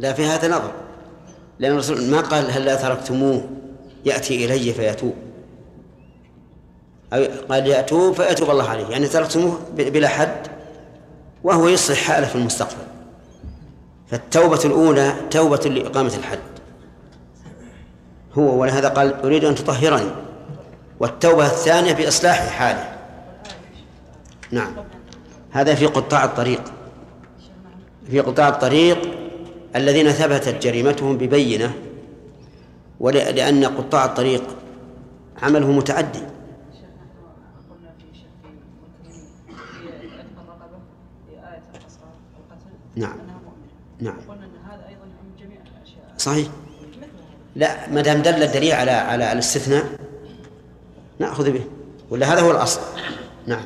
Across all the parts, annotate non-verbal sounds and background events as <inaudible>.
لا في هذا نظر. لأن الرسول ما قال هل لا تركتموه يأتي إلي فيتوب. أو قال يأتوب فيتوب الله عليه. يعني تركتموه بلا حد. وهو يصلح حاله في المستقبل. فالتوبة الأولى توبة لإقامة الحد. هو ولهذا قال أريد أن تطهرني. والتوبة الثانية بإصلاح حاله. نعم. هذا في قطاع الطريق. في قطاع الطريق الذين ثبتت جريمتهم ببينة ولأن قطاع الطريق عمله متعدي. نعم. نعم. صحيح. لا ما دام دل الدليل على على الاستثناء نأخذ به. ولا هذا هو الأصل. نعم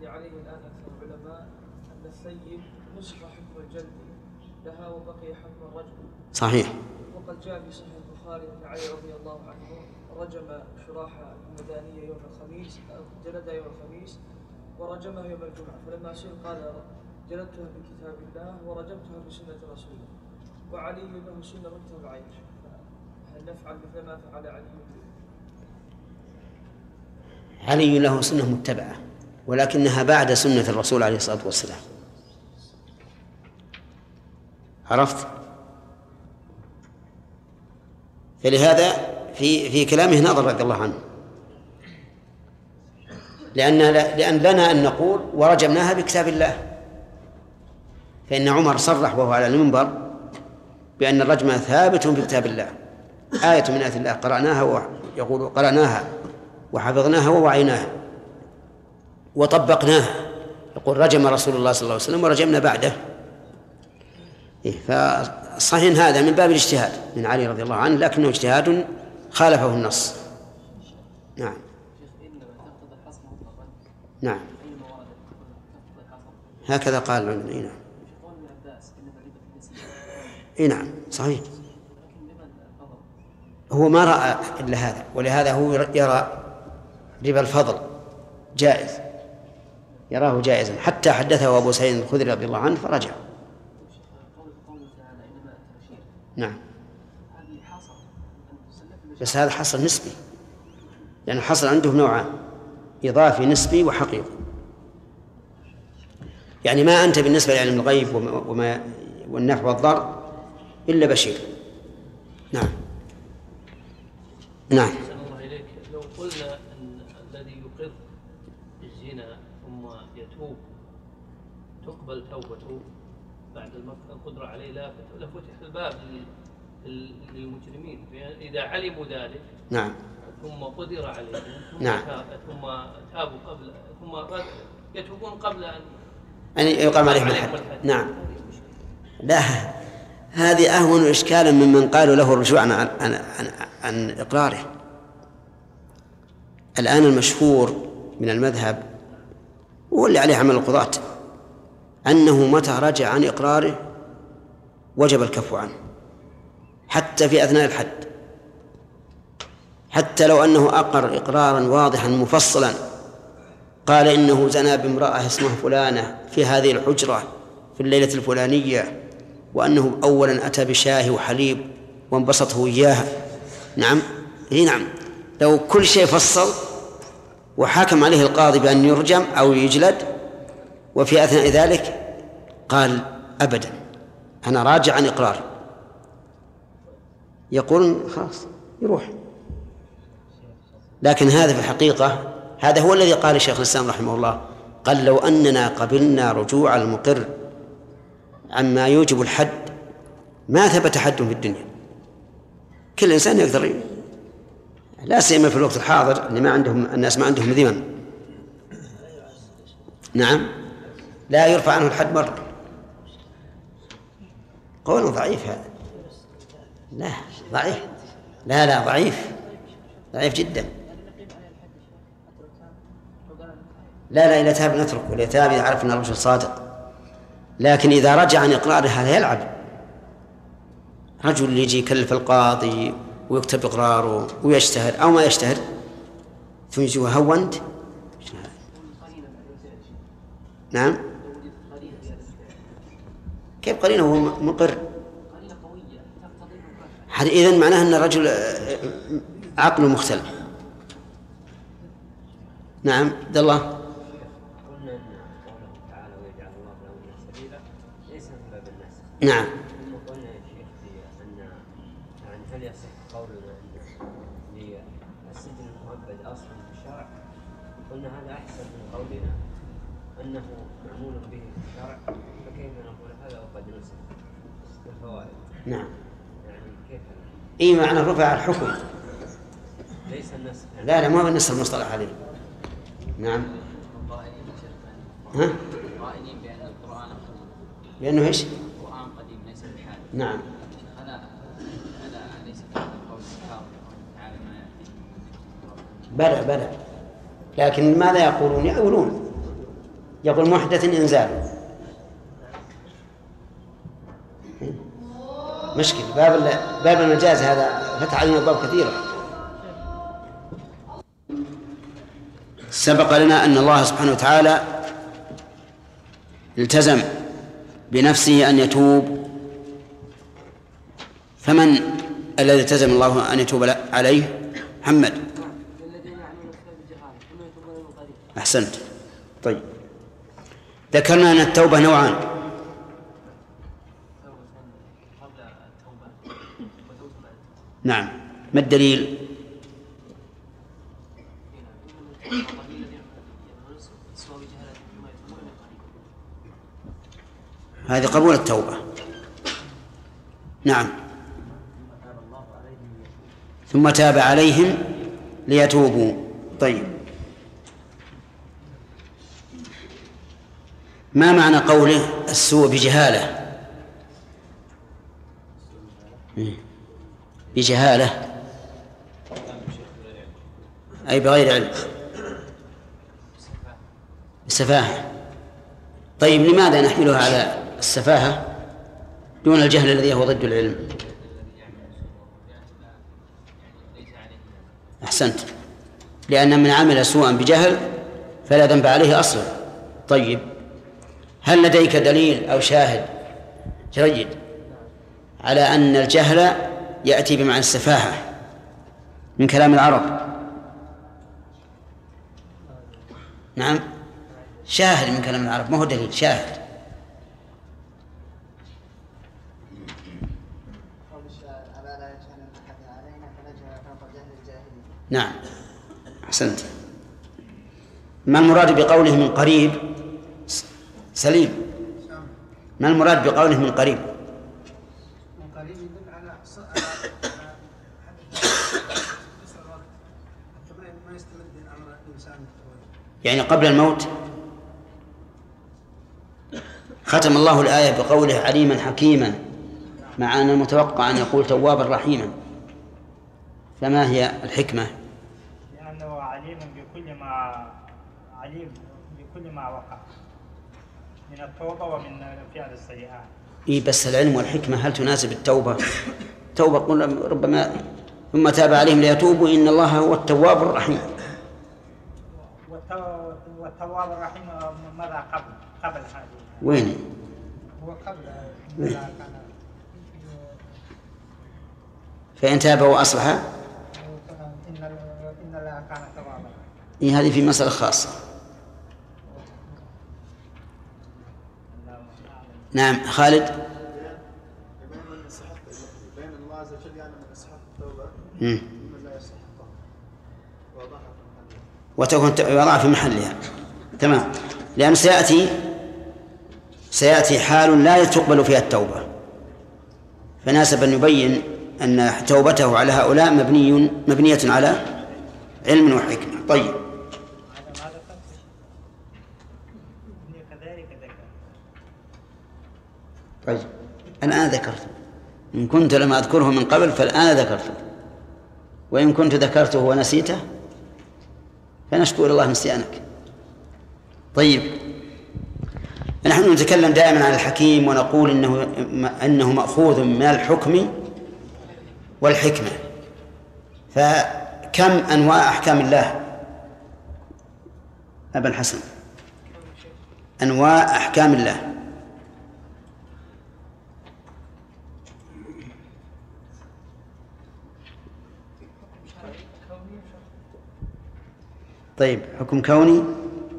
الذي عليه الان أكثر العلماء ان السيد نسخ حكم الجلد لها وبقي حكم الرجل صحيح. وقد جاء في صحيح البخاري أن علي رضي الله عنه رجم شراح المدانيه يوم الخميس جلد يوم الخميس ورجمه يوم الجمعة. فلما سئل قال جلدتها بكتاب الله ورجمتها بسنة رسوله وعلي له سنة متبعة هل نفعل مثل ما فعل علي؟ علي له سنة متبعة ولكنها بعد سنة الرسول عليه الصلاة والسلام. عرفت؟ فلهذا في في كلامه نظر رضي الله عنه. لأن لأن لنا أن نقول ورجمناها بكتاب الله. فإن عمر صرح وهو على المنبر بأن الرجم ثابت في كتاب الله. آية من آيات الله قرأناها ويقول قرأناها وحفظناها ووعيناها وطبقناها. يقول رجم رسول الله صلى الله عليه وسلم ورجمنا بعده. فصحيح هذا من باب الاجتهاد من علي رضي الله عنه لكنه اجتهاد خالفه النص. نعم. نعم. هكذا قال العلماء نعم. إي نعم صحيح. هو ما رأى إلا هذا ولهذا هو يرى ربا الفضل جائز. يراه جائزا. حتى حدثه أبو سعيد الخدري رضي الله عنه فرجع. نعم. بس هذا حصل نسبي. لأن حصل عندهم نوعان إضافي نسبي وحقيقي. يعني ما أنت بالنسبة لعلم الغيب وما والنفع والضر إلا بشير. نعم. نعم. الله إليك. لو قلنا أن الذي يقر الزنا ثم يتوب تقبل توبته؟ بعد القدرة عليه لفتح الباب للمجرمين. إذا علموا ذلك نعم. ثم قدر عليهم ثم نعم. ثم تابوا قبل ثم يتوبون قبل أن أن يقام عليهم الحد. نعم. لا هذه أهون إشكالا ممن قالوا له الرجوع عن, عن, عن, عن إقراره. الآن المشهور من المذهب هو اللي عليه عمل القضاة. أنه متى رجع عن إقراره وجب الكف عنه حتى في أثناء الحد حتى لو أنه أقر إقرارا واضحا مفصلا قال إنه زنى بامرأة اسمها فلانة في هذه الحجرة في الليلة الفلانية وأنه أولا أتى بشاه وحليب وانبسطه إياها. نعم؟ اي نعم. لو كل شيء فصل وحكم عليه القاضي بأن يرجم أو يجلد وفي أثناء ذلك قال أبدا أنا راجع عن إقراري يقول خلاص يروح. لكن هذا في الحقيقة هذا هو الذي قال الشيخ الإسلام رحمه الله قال لو أننا قبلنا رجوع المقر عما يوجب الحد ما ثبت حد في الدنيا. كل إنسان يقدر لا سيما في الوقت الحاضر اللي ما عندهم الناس ما عندهم ذمم. نعم. لا يرفع عنه الحد مرة. قول ضعيف هذا. لا ضعيف. لا لا ضعيف. ضعيف جدا. لا لا إذا تاب نتركه. إذا تاب إذا عرف أن الرجل صادق. لكن إذا رجع عن إقراره هذا يلعب. رجل يجي يكلف القاضي ويكتب إقراره ويشتهر أو ما يشتهر ثم يجي هونت نعم. كيف قرينة وهو مقر؟ هذا إذن معناه أن الرجل آه، عقله مختلف. نعم عبد الله. قلنا نعم. اي معنى رفع الحكم. ليس النسخ. لا لا ما هو النسخ المصطلح عليه نعم. ها؟ قائلين بأن القرآن بأنه إيش؟ القرآن قديم ليس بحال نعم. هذا هذا ليس قول تعالى ما يأتي بلى بلى. لكن ماذا يقولون؟ يقولون يقول محدث إنزال. مشكلة. باب باب المجاز هذا فتح علينا أبواب كثيرة سبق لنا أن الله سبحانه وتعالى التزم بنفسه أن يتوب. فمن الذي التزم الله أن يتوب عليه؟ محمد. أحسنت. طيب. ذكرنا أن التوبة نوعان. نعم. ما الدليل؟ هذه قبول التوبة. نعم. ثم تاب عليهم ليتوبوا. طيب. ما معنى قوله السوء بجهالة؟ بجهالة. أي بغير علم. السفاهة. طيب لماذا نحملها على السفاهة دون الجهل الذي هو ضد العلم؟ أحسنت. لأن من عمل سوءا بجهل فلا ذنب عليه أصلا. طيب هل لديك دليل أو شاهد جيد على أن الجهل يأتي بمعنى السفاهة من كلام العرب. نعم. شاهد من كلام العرب ما هو دليل شاهد. نعم. أحسنت. ما المراد بقوله من قريب؟ سليم. ما المراد بقوله من قريب من قريب يدل على ما يستمد أمر الانسان يعني قبل الموت ختم الله الآية بقوله عليما حكيما مع أن المتوقع أن يقول توابا رحيما فما هي الحكمة؟ لأنه عليم بكل ما عليم بكل ما وقع من التوبة ومن فعل السيئات إيه بس العلم والحكمة هل تناسب التوبة؟ توبة ربما ثم تاب عليهم ليتوبوا إن الله هو التواب الرحيم والتواب الرحيم ماذا قبل؟ قبل هذه. وين؟ هو قبل. فإن تاب وأصلح؟ إن الله كان توابا إيه هذه في مسألة خاصة. نعم خالد؟ بين الله عز وجل يعني من يستحق التوبة ومن لا يستحقها وتكون وضعها في محلها. تمام. لأن سيأتي سيأتي حال لا تقبل فيها التوبة. فناسب أن يبين أن توبته على هؤلاء مبني مبنية على علم وحكمة. طيب. طيب. الآن ذكرت. إن كنت لم أذكره من قبل فالآن ذكرته. وإن كنت ذكرته ونسيته فنشكو إلى الله نسيانك طيب. نحن نتكلم دائما عن الحكيم ونقول إنه إنه مأخوذ من الحكم والحكمة. فكم أنواع أحكام الله؟ أبا الحسن. أنواع أحكام الله. طيب حكم كوني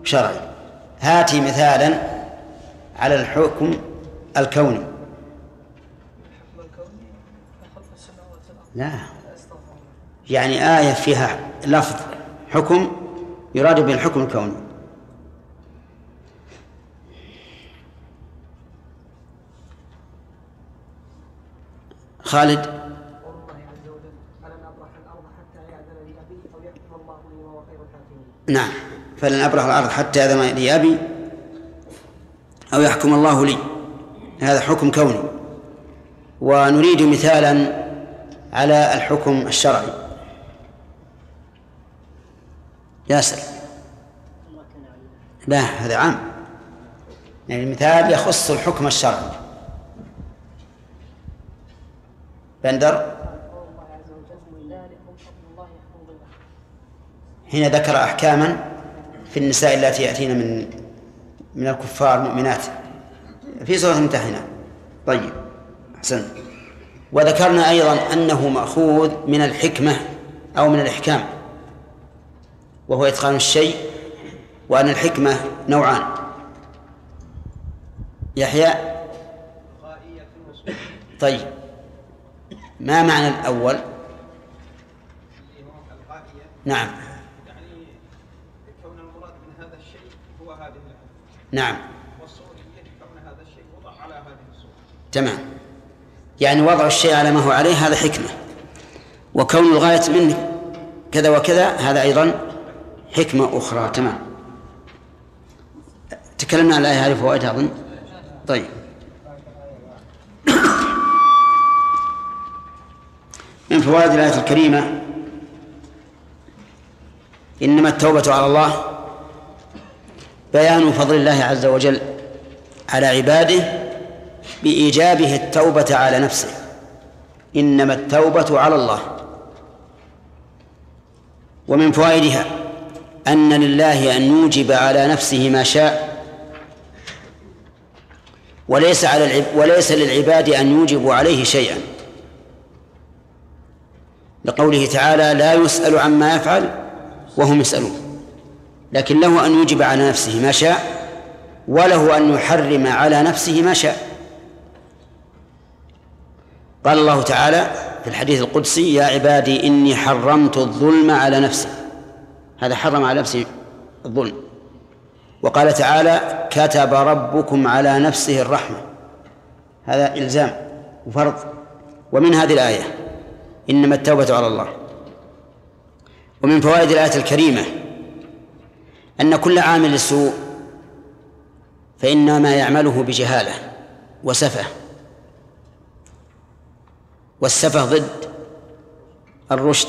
شرعي. هاتي مثالا على الحكم الكوني. لا. يعني آية فيها لفظ حكم يراد به الحكم الكوني. خالد؟ نعم. فلن أبرح الأرض حتى يأذن لي أبي أو يحكم الله لي. هذا حكم كوني. ونريد مثالا على الحكم الشرعي. ياسر. لا هذا عام. يعني المثال يخص الحكم الشرعي. بندر. حين ذكر أحكاما في النساء اللاتي يأتين من من الكفار مؤمنات. في سورة الممتحنة طيب أحسن. وذكرنا أيضا أنه مأخوذ من الحكمة أو من الإحكام. وهو إتقان الشيء وأن الحكمة نوعان. يحيى؟ طيب. ما معنى الأول؟ نعم. نعم. هذا الشيء وضع على هذه الصورة؟ تمام. يعني وضع الشيء على ما هو عليه هذا حكمة. وكون الغاية منه كذا وكذا هذا أيضا حكمة أخرى. تمام. تكلمنا عن الآية هذه فوائدها أظن. طيب. من فوائد الآية الكريمة إنما التوبة على الله بيان فضل الله عز وجل على عباده بإيجابه التوبة على نفسه. إنما التوبة على الله. ومن فوائدها أن لله أن يوجب على نفسه ما شاء وليس على العب وليس للعباد أن يوجبوا عليه شيئا. لقوله تعالى لا يسأل عما يفعل وهم يسألون. لكن له أن يوجب على نفسه ما شاء وله أن يحرم على نفسه ما شاء. قال الله تعالى في الحديث القدسي يا عبادي إني حرمت الظلم على نفسي. هذا حرم على نفسه الظلم. وقال تعالى كتب ربكم على نفسه الرحمة. هذا إلزام وفرض. ومن هذه الآية إنما التوبة على الله. ومن فوائد الآية الكريمة أن كل عامل سوء فإنما يعمله بجهالة وسفة. والسفة ضد الرشد.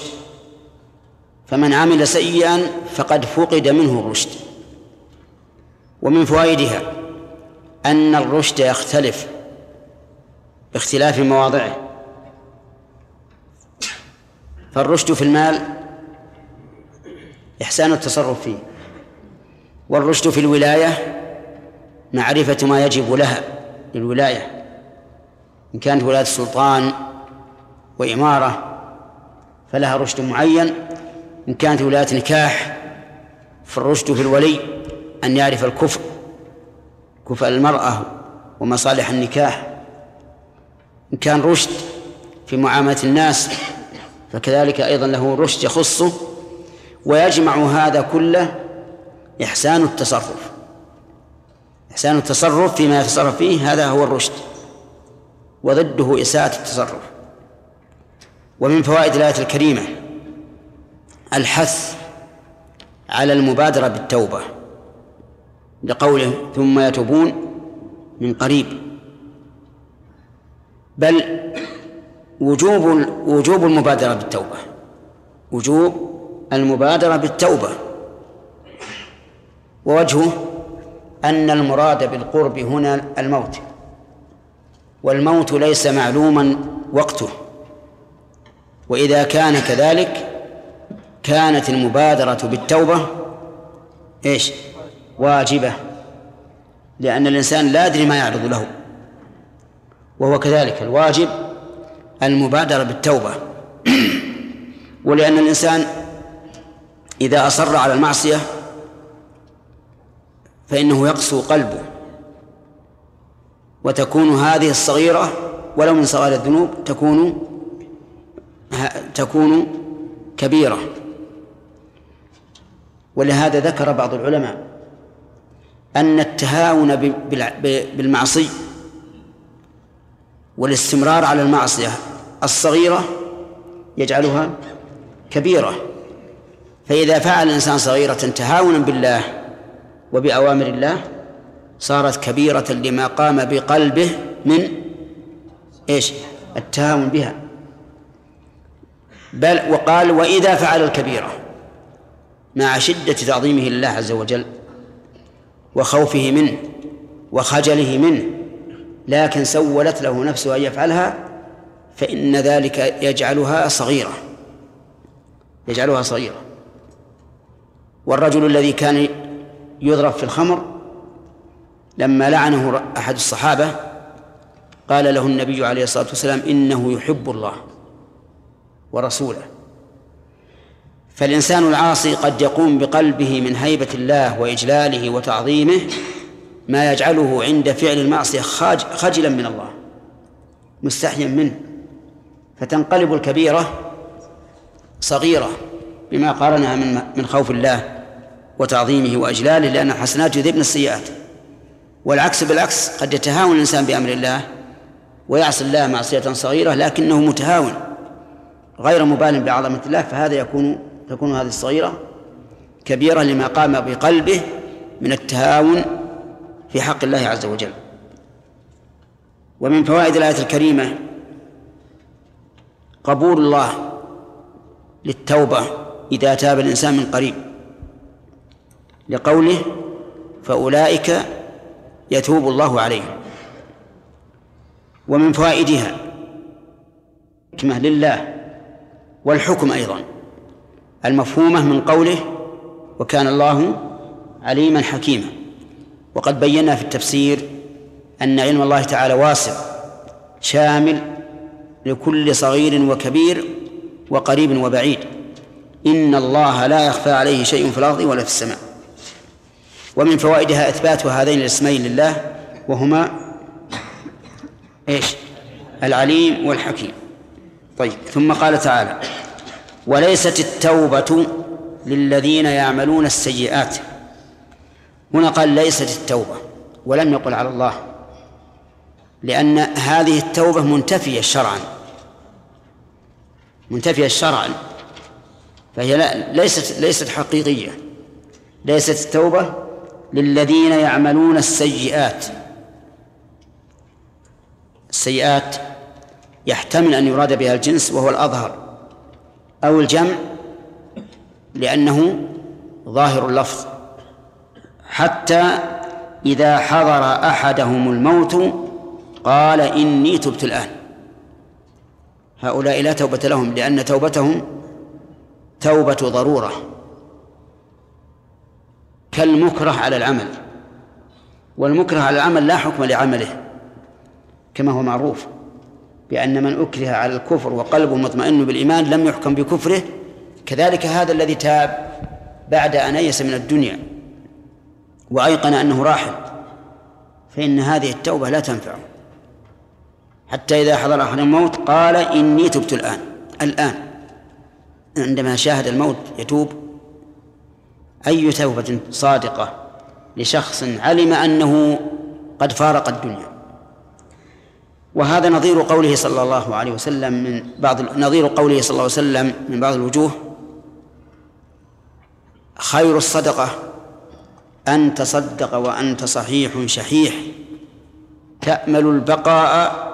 فمن عمل سيئا فقد فقد منه الرشد. ومن فوائدها أن الرشد يختلف باختلاف مواضعه. فالرشد في المال إحسان التصرف فيه. والرشد في الولاية معرفة ما يجب لها للولاية إن كانت ولاية سلطان وإمارة فلها رشد معين إن كانت ولاية نكاح فالرشد في الولي أن يعرف الكفء كفء المرأة ومصالح النكاح. إن كان رشد في معاملة الناس فكذلك أيضا له رشد يخصه ويجمع هذا كله إحسان التصرف. إحسان التصرف فيما يتصرف فيه هذا هو الرشد. وضده إساءة التصرف. ومن فوائد الآية الكريمة الحث على المبادرة بالتوبة. لقوله ثم يتوبون من قريب. بل وجوب وجوب المبادرة بالتوبة. وجوب المبادرة بالتوبة. ووجهه أن المراد بالقرب هنا الموت والموت ليس معلوما وقته. وإذا كان كذلك كانت المبادرة بالتوبة إيش؟ واجبة لأن الإنسان لا يدري ما يعرض له. وهو كذلك الواجب المبادرة بالتوبة. <clears throat> ولأن الإنسان إذا أصر على المعصية فإنه يقسو قلبه. وتكون هذه الصغيرة ولو من صغار الذنوب تكون تكون كبيرة. ولهذا ذكر بعض العلماء أن التهاون بالمعصي والاستمرار على المعصية الصغيرة يجعلها كبيرة. فإذا فعل الإنسان صغيرة تهاونا بالله وبأوامر الله صارت كبيرة لما قام بقلبه من إيش؟ التهاون بها. بل وقال وإذا فعل الكبيرة مع شدة تعظيمه لله عز وجل وخوفه منه وخجله منه لكن سولت له نفسه أن يفعلها فإن ذلك يجعلها صغيرة. يجعلها صغيرة. والرجل الذي كان يضرب في الخمر. لما لعنه أحد الصحابة قال له النبي عليه الصلاة والسلام إنه يحب الله ورسوله. فالإنسان العاصي قد يقوم بقلبه من هيبة الله وإجلاله وتعظيمه ما يجعله عند فعل المعصية خجلا من الله مستحيا منه. فتنقلب الكبيرة صغيرة بما قارنها من من خوف الله. وتعظيمه وإجلاله لأن الحسنات يذهبن السيئات. والعكس بالعكس قد يتهاون الإنسان بأمر الله ويعصي الله معصية صغيرة لكنه متهاون غير مبال بعظمة الله فهذا يكون تكون هذه الصغيرة كبيرة لما قام بقلبه من التهاون في حق الله عز وجل. ومن فوائد الآية الكريمة قبول الله للتوبة إذا تاب الإنسان من قريب. لقوله فأولئك يتوب الله عليهم. ومن فوائدها حكمة لله والحكم أيضا. المفهومة من قوله وكان الله عليما حكيما. وقد بينا في التفسير أن علم الله تعالى واسع شامل لكل صغير وكبير وقريب وبعيد. إن الله لا يخفى عليه شيء في الأرض ولا في السماء. ومن فوائدها إثبات هذين الاسمين لله وهما إيش؟ العليم والحكيم. طيب ثم قال تعالى وليست التوبة للذين يعملون السيئات. هنا قال ليست التوبة. ولم يقل على الله. لأن هذه التوبة منتفية شرعا. منتفية شرعا. فهي لا ليست ليست حقيقية. ليست التوبة للذين يعملون السيئات. السيئات يحتمل أن يراد بها الجنس وهو الأظهر أو الجمع لأنه ظاهر اللفظ. حتى إذا حضر أحدهم الموت قال إني تبت الآن. هؤلاء لا توبة لهم لأن توبتهم توبة ضرورة. كالمكره على العمل. والمكره على العمل لا حكم لعمله كما هو معروف بأن من أكره على الكفر وقلبه مطمئن بالإيمان لم يحكم بكفره كذلك هذا الذي تاب بعد أن أيس من الدنيا وأيقن أنه راحل فإن هذه التوبة لا تنفعه حتى إذا حضر أحد الموت قال إني تبت الآن الآن. عندما شاهد الموت يتوب أي توبة صادقة لشخص علم أنه قد فارق الدنيا. وهذا نظير قوله صلى الله عليه وسلم من بعض نظير قوله صلى الله عليه وسلم من بعض الوجوه خير الصدقة أن تصدق وأنت صحيح شحيح تأمل البقاء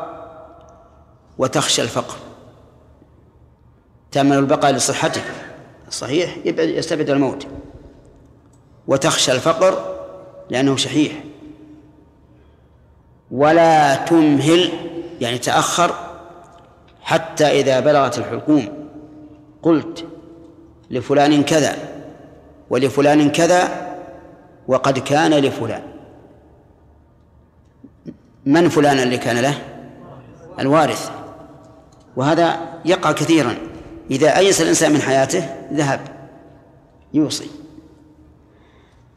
وتخشى الفقر. تأمل البقاء لصحتك الصحيح يستبعد الموت. وتخشى الفقر لأنه شحيح. ولا تمهل يعني تأخر حتى إذا بلغت الحلقوم. قلت لفلان كذا ولفلان كذا وقد كان لفلان. من فلان اللي كان له؟ الوارث. وهذا يقع كثيرا. إذا أيس الإنسان من حياته ذهب يوصي.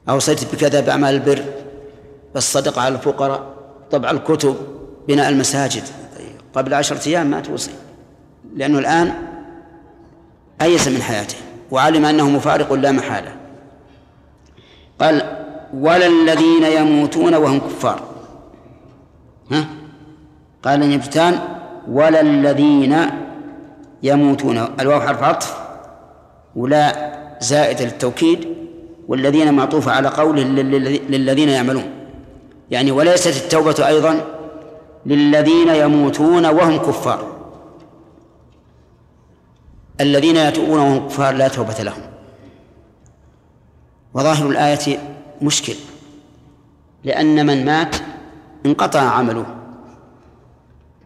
أوصيت بكذا بأعمال البر بالصدقة على الفقراء طبع الكتب بناء المساجد. قبل عشرة أيام ما توصي لأنه الآن أيس من حياته وعلم أنه مفارق لا محالة. قال ولا الذين يموتون وهم كفار. ها؟ قال نبتان ولا الذين يموتون. الواو حرف عطف ولا زائد للتوكيد والذين معطوفة على قوله للذين يعملون. يعني وليست التوبة أيضا للذين يموتون وهم كفار. الذين يتوبون وهم كفار لا توبة لهم. وظاهر الآية مشكل لأن من مات انقطع عمله.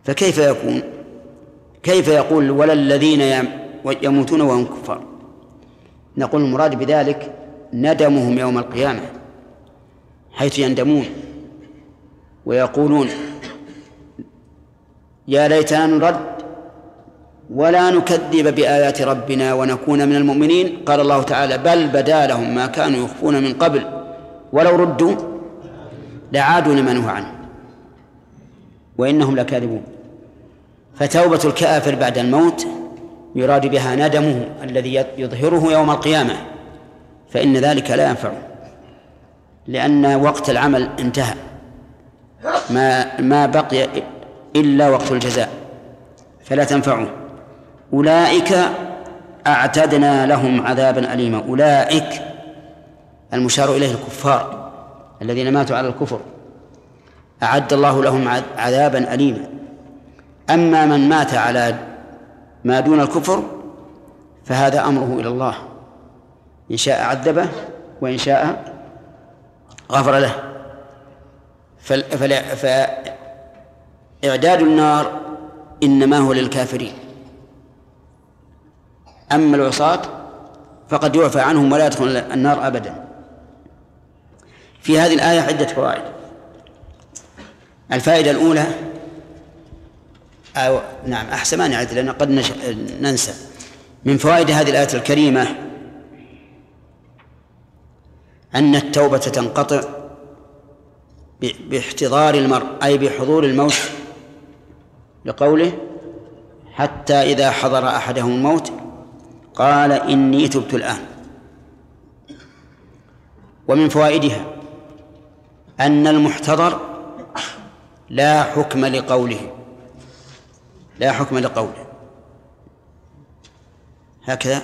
فكيف يكون؟ كيف يقول ولا الذين يموتون وهم كفار؟ نقول المراد بذلك ندمهم يوم القيامة حيث يندمون ويقولون يا ليتنا نرد ولا نكذب بآيات ربنا ونكون من المؤمنين. قال الله تعالى بل بدا لهم ما كانوا يخفون من قبل ولو ردوا لعادوا لما نهوا عنه. وإنهم لكاذبون. فتوبة الكافر بعد الموت يراد بها ندمه الذي يظهره يوم القيامة. فإن ذلك لا ينفعه لأن وقت العمل انتهى. ما ما بقي إلا وقت الجزاء فلا تنفعه. أولئك أعتدنا لهم عذابا أليما. أولئك المشار إليه الكفار الذين ماتوا على الكفر. أعد الله لهم عذابا أليما. أما من مات على ما دون الكفر فهذا أمره إلى الله. إن شاء عذبه وإن شاء غفر له. فإعداد النار إنما هو للكافرين. أما العصاة فقد يعفى عنهم ولا يدخل النار أبدا. في هذه الآية عدة فوائد. الفائدة الأولى أو نعم أحسن ما نعد لأن قد ننسى. من فوائد هذه الآية الكريمة أن التوبة تنقطع باحتضار المرء أي بحضور الموت لقوله حتى إذا حضر أحدهم الموت قال إني تبت الآن. ومن فوائدها أن المحتضر لا حكم لقوله لا حكم لقوله. هكذا.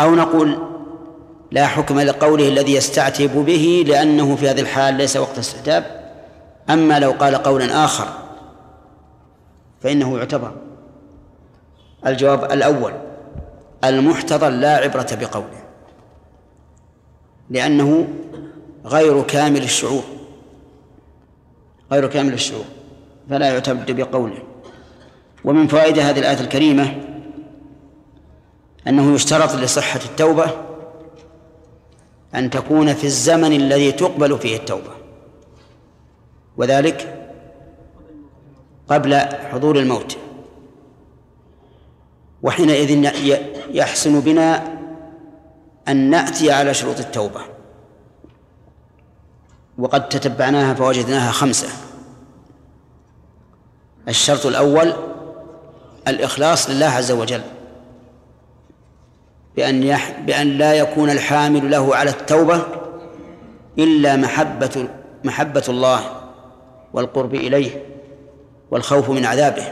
أو نقول لا حكم لقوله الذي يستعتب به لأنه في هذه الحال ليس وقت استعتاب. أما لو قال قولا آخر فإنه يعتبر الجواب الأول المحتضر لا عبرة بقوله لأنه غير كامل الشعور غير كامل الشعور فلا يعتبر بقوله. ومن فوائد هذه الآية الكريمة أنه يشترط لصحة التوبة أن تكون في الزمن الذي تقبل فيه التوبة. وذلك قبل حضور الموت. وحينئذ يحسن بنا أن نأتي على شروط التوبة. وقد تتبعناها فوجدناها خمسة. الشرط الأول الإخلاص لله عز وجل. بأن يح... بأن لا يكون الحامل له على التوبة إلا محبة محبة الله والقرب إليه والخوف من عذابه.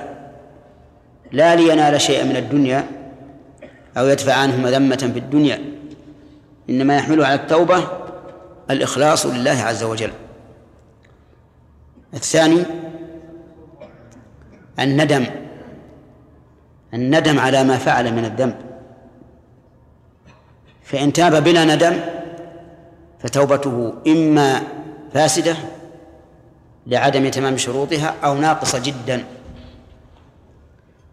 لا لينال شيئا من الدنيا أو يدفع عنه مذمة في الدنيا. إنما يحمله على التوبة الإخلاص لله عز وجل. الثاني الندم. الندم على ما فعل من الذنب. فإن تاب بلا ندم فتوبته إما فاسدة لعدم تمام شروطها أو ناقصة جدا.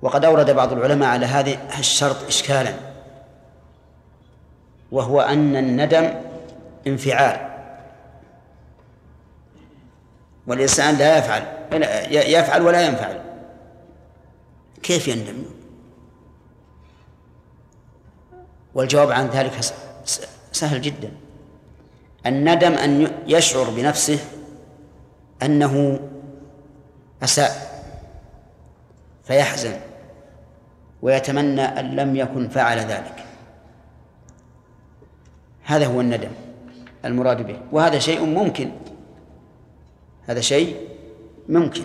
وقد أورد بعض العلماء على هذا الشرط إشكالا وهو أن الندم انفعال. والإنسان لا يفعل يفعل ولا ينفعل. كيف يندم؟ والجواب عن ذلك سهل جدا. الندم أن يشعر بنفسه أنه أساء فيحزن ويتمنى أن لم يكن فعل ذلك. هذا هو الندم المراد به وهذا شيء ممكن. هذا شيء ممكن.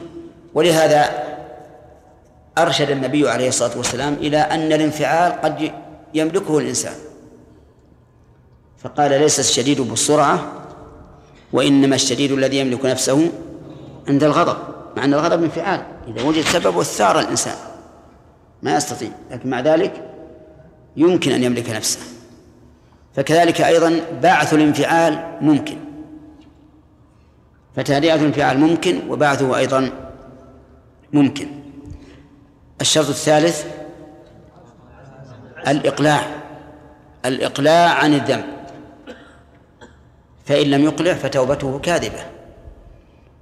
ولهذا أرشد النبي عليه الصلاة والسلام إلى أن الانفعال قد يملكه الإنسان. فقال ليس الشديد بالسرعة وإنما الشديد الذي يملك نفسه عند الغضب مع أن الغضب انفعال. إذا وجد سبب والثار الإنسان. ما يستطيع. لكن مع ذلك يمكن أن يملك نفسه. فكذلك أيضا بعث الانفعال ممكن. فتهدئة الانفعال ممكن وبعثه أيضا ممكن. الشرط الثالث الإقلاع الإقلاع عن الذنب. فإن لم يقلع فتوبته كاذبة.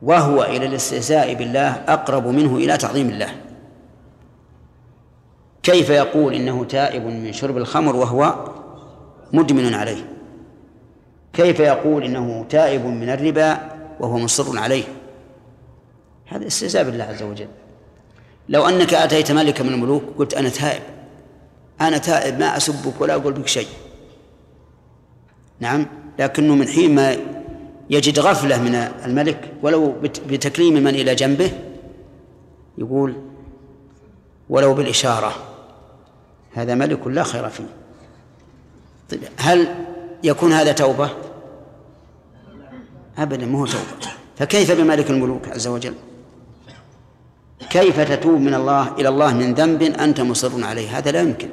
وهو إلى الاستهزاء بالله أقرب منه إلى تعظيم الله. كيف يقول إنه تائب من شرب الخمر وهو مدمن عليه؟ كيف يقول إنه تائب من الربا وهو مصر عليه؟ هذا استهزاء بالله عز وجل. لو أنك أتيت ملك من الملوك قلت أنا تائب. أنا تائب ما أسبك ولا أقول بك شيء. نعم لكنه من حين ما يجد غفلة من الملك ولو بتكريم من إلى جنبه يقول ولو بالإشارة هذا ملك لا خير فيه. طيب هل يكون هذا توبة؟ أبدا ما هو توبة. فكيف بملك الملوك عز وجل؟ كيف تتوب من الله إلى الله من ذنب أنت مصر عليه؟ هذا لا يمكن.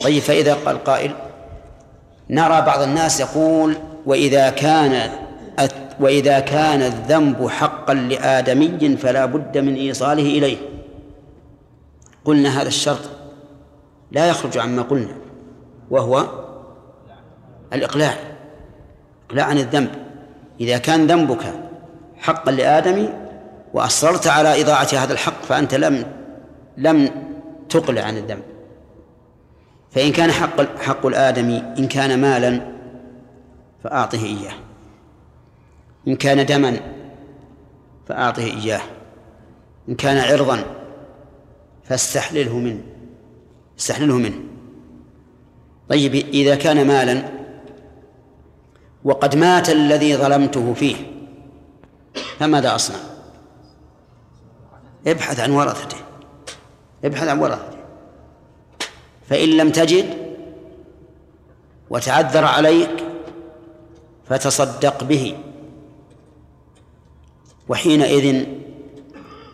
طيب فإذا قال قائل نرى بعض الناس يقول وإذا كان وإذا كان الذنب حقا لآدمي فلا بد من إيصاله إليه. قلنا هذا الشرط لا يخرج عما قلنا وهو الإقلاع إقلاع عن الذنب. إذا كان ذنبك حقا لآدم وأصررت على إضاعة هذا الحق فأنت لم لم تقلع عن الذنب. فإن كان حق حق الآدمي إن كان مالا فأعطه إياه. إن كان دما فأعطه إياه. إن كان عرضا فاستحلله منه استحلله منه. طيب إذا كان مالا وقد مات الذي ظلمته فيه فماذا أصنع؟ ابحث عن ورثته. ابحث عن ورثته. فإن لم تجد وتعذر عليك فتصدق به. وحينئذ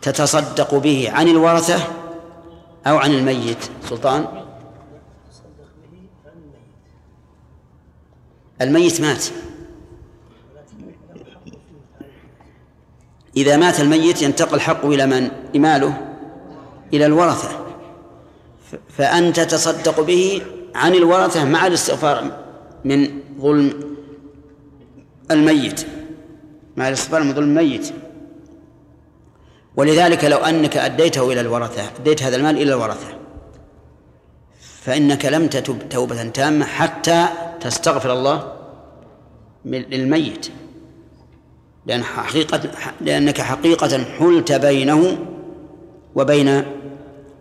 تتصدق به عن الورثة أو عن الميت. سلطان؟ الميت مات. إذا مات الميت ينتقل حقه إلى من؟ إماله. إلى الورثة. فأنت تصدق به عن الورثة مع الاستغفار من ظلم الميت. مع الاستغفار من ظلم الميت. ولذلك لو أنك أديته إلى الورثة أديت هذا المال إلى الورثة فإنك لم تتب توبة تامة حتى تستغفر الله للميت. لأن حقيقة لأنك حقيقة حلت بينه وبين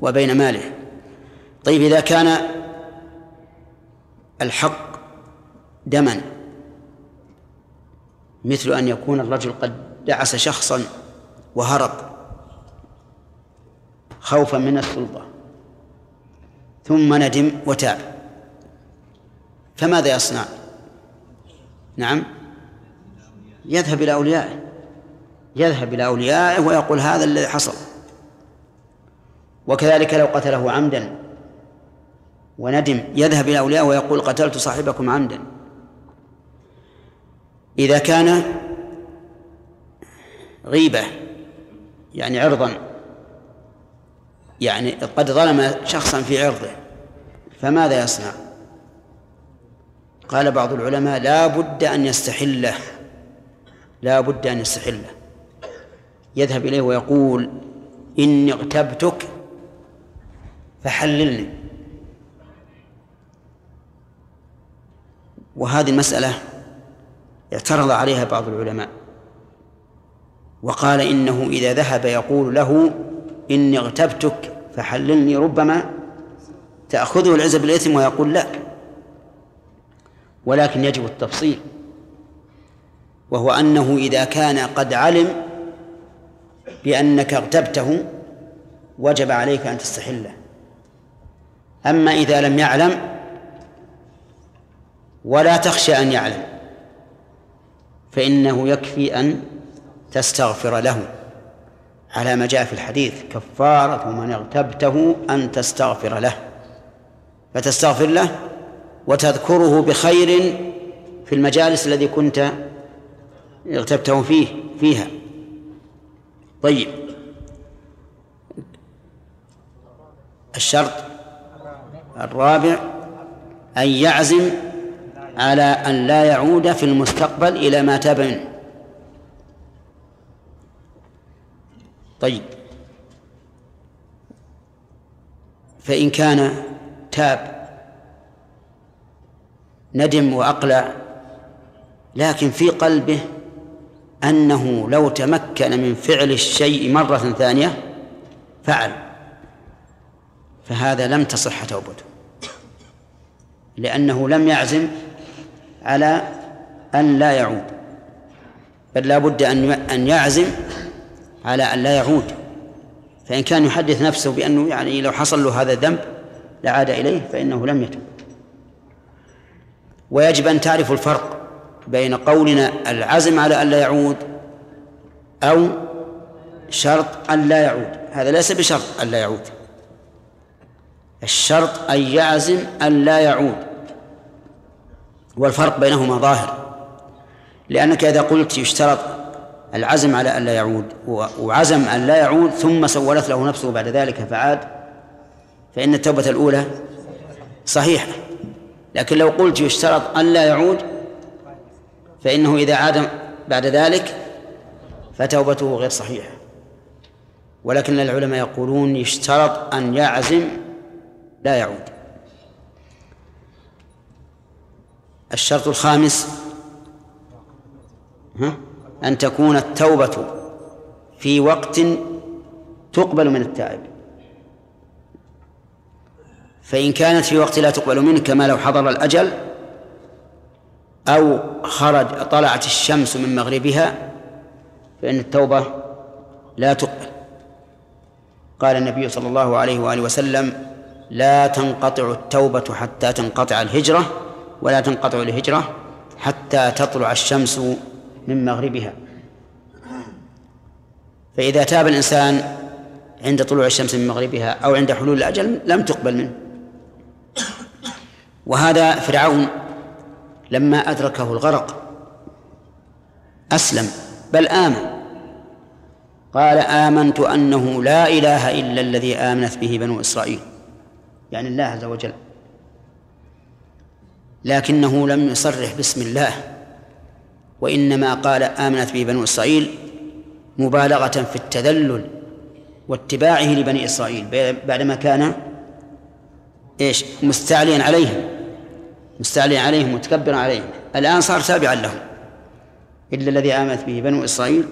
وبين ماله. طيب إذا كان الحق دما مثل أن يكون الرجل قد دعس شخصا وهرب خوفا من السلطة ثم ندم وتاب فماذا يصنع؟ نعم يذهب إلى أوليائه يذهب إلى أوليائه ويقول هذا الذي حصل وكذلك لو قتله عمدا وندم يذهب إلى أوليائه ويقول قتلت صاحبكم عمدا. إذا كان غيبة يعني عرضا يعني قد ظلم شخصا في عرضه فماذا يصنع؟ قال بعض العلماء لا بد أن يستحله لا بد أن يستحله. يذهب إليه ويقول إني اغتبتك فحللني. وهذه المسألة اعترض عليها بعض العلماء وقال إنه إذا ذهب يقول له إني اغتبتك فحللني ربما تأخذه العزة بالإثم ويقول لا ولكن يجب التفصيل وهو أنه إذا كان قد علم بأنك اغتبته وجب عليك أن تستحله. أما إذا لم يعلم ولا تخشى أن يعلم فإنه يكفي أن تستغفر له. على ما جاء في الحديث كفارة من اغتبته أن تستغفر له. فتستغفر له وتذكره بخير في المجالس الذي كنت اغتبته فيه فيها. طيب. الشرط الرابع أن يعزم على أن لا يعود في المستقبل إلى ما تاب منه طيب. فإن كان تاب ندم وأقلع لكن في قلبه أنه لو تمكن من فعل الشيء مرة ثانية فعل. فهذا لم تصح توبته. لأنه لم يعزم على أن لا يعود. بل لا بد أن أن يعزم على أن لا يعود. فإن كان يحدث نفسه بأنه يعني لو حصل له هذا الذنب لعاد إليه فإنه لم يتب ويجب أن تعرف الفرق بين قولنا العزم على أن لا يعود أو شرط أن لا يعود. هذا ليس بشرط أن لا يعود. الشرط أن يعزم أن لا يعود. والفرق بينهما ظاهر. لأنك إذا قلت يشترط العزم على أن لا يعود وعزم أن لا يعود ثم سولت له نفسه بعد ذلك فعاد فإن التوبة الأولى صحيحة. لكن لو قلت يشترط أن لا يعود فإنه إذا عاد بعد ذلك فتوبته غير صحيحة. ولكن العلماء يقولون يشترط أن يعزم لا يعود. الشرط الخامس أن تكون التوبة في وقت تقبل من التائب. فإن كانت في وقت لا تقبل منه كما لو حضر الأجل أو خرج طلعت الشمس من مغربها فإن التوبة لا تقبل قال النبي صلى الله عليه وآله وسلم لا تنقطع التوبة حتى تنقطع الهجرة ولا تنقطع الهجرة حتى تطلع الشمس من مغربها. فإذا تاب الإنسان عند طلوع الشمس من مغربها أو عند حلول الأجل لم تقبل منه. وهذا فرعون لما أدركه الغرق أسلم بل آمن. قال آمنت أنه لا إله إلا الذي آمنت به بنو إسرائيل. يعني الله عز وجل لكنه لم يصرح باسم الله. وإنما قال آمنت به بنو إسرائيل مبالغة في التذلل واتباعه لبني إسرائيل. بعدما كان إيش؟ مستعليا عليهم. مستعليا عليهم متكبرا عليهم. الآن صار تابعا لهم. إلا الذي آمنت به بنو إسرائيل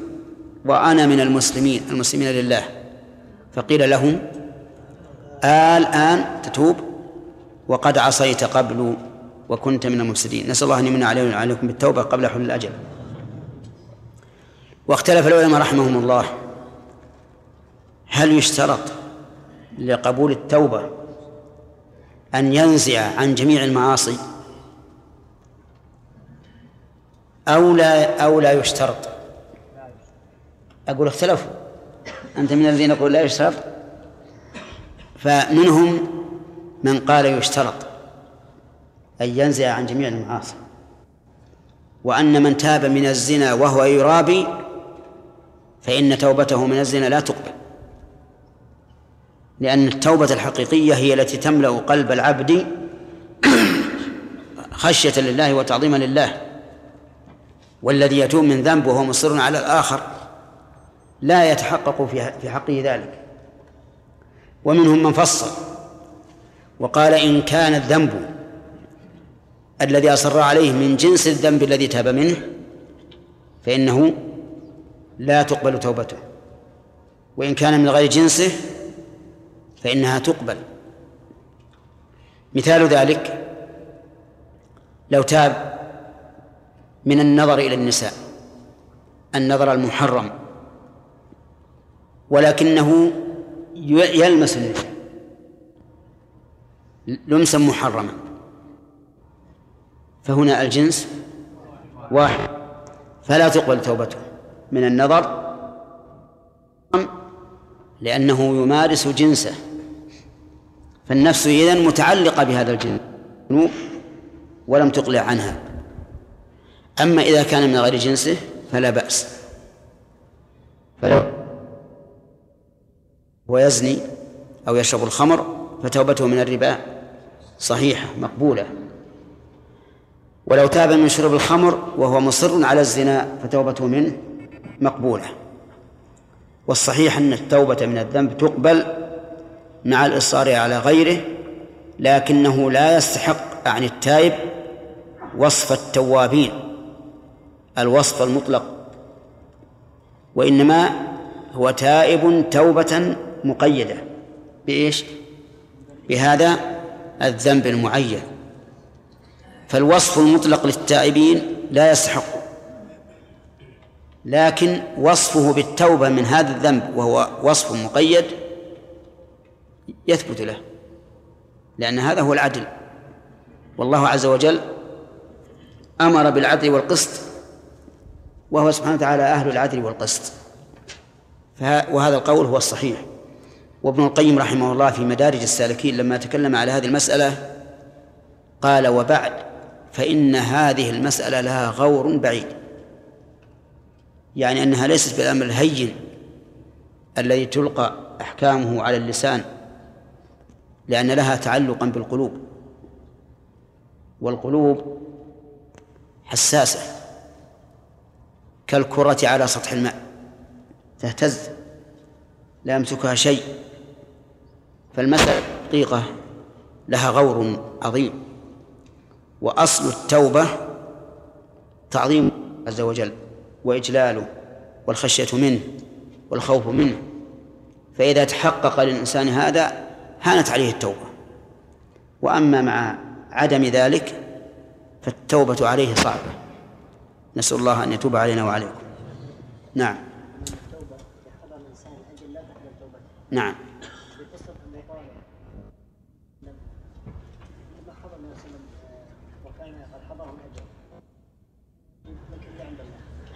وأنا من المسلمين المسلمين لله. فقيل لهم الآن تتوب وقد عصيت قبل وكنت من المفسدين. نسأل الله أن يمن علينا وعليكم بالتوبة قبل حلول الأجل. واختلف العلماء رحمهم الله. هل يشترط لقبول التوبة أن ينزع عن جميع المعاصي؟ أو لا أو لا يشترط؟ أقول اختلفوا. أنت من الذين يقول لا يشترط؟ فمنهم من قال يشترط. أن ينزع عن جميع المعاصي. وأن من تاب من الزنا وهو يرابي فإن توبته من الزنا لا تقبل. لأن التوبة الحقيقية هي التي تملأ قلب العبد <coughs> خشية لله وتعظيما لله. والذي يتوب من ذنب وهو مصر على الآخر لا يتحقق في حقه ذلك. ومنهم من فصل وقال إن كان الذنب الذي أصر عليه من جنس الذنب الذي تاب منه فإنه لا تقبل توبته. وإن كان من غير جنسه فإنها تقبل. مثال ذلك لو تاب من النظر إلى النساء النظر المحرم ولكنه يلمس النساء لمسا محرما. فهنا الجنس واحد. فلا تقبل توبته. من النظر لأنه يمارس جنسه. فالنفس إذن متعلقة بهذا الجنس. ولم تقلع عنها. أما إذا كان من غير جنسه فلا بأس. فلو ويزني أو يشرب الخمر فتوبته من الربا صحيحة مقبولة. ولو تاب من شرب الخمر وهو مصر على الزنا فتوبته منه مقبولة. والصحيح أن التوبة من الذنب تقبل مع الإصرار على غيره لكنه لا يستحق عن التائب وصف التوابين الوصف المطلق. وإنما هو تائب توبة مقيدة. بإيش؟ بهذا الذنب المعين. فالوصف المطلق للتائبين لا يستحق. لكن وصفه بالتوبة من هذا الذنب وهو وصف مقيد يثبت له لأن هذا هو العدل. والله عز وجل أمر بالعدل والقسط وهو سبحانه وتعالى أهل العدل والقسط. وهذا القول هو الصحيح. وابن القيم رحمه الله في مدارج السالكين لما تكلم على هذه المسألة قال وبعد فإن هذه المسألة لها غور بعيد. يعني أنها ليست بالأمر الهين الذي تلقى أحكامه على اللسان لأن لها تعلقا بالقلوب. والقلوب حساسة كالكرة على سطح الماء تهتز لا يمسكها شيء. فالمسألة دقيقة لها غور عظيم. وأصل التوبة تعظيم عز وجل وإجلاله والخشية منه والخوف منه. فإذا تحقق للإنسان هذا هانت عليه التوبة. وأما مع عدم ذلك فالتوبة عليه صعبة. نسأل الله أن يتوب علينا وعليكم. نعم. نعم.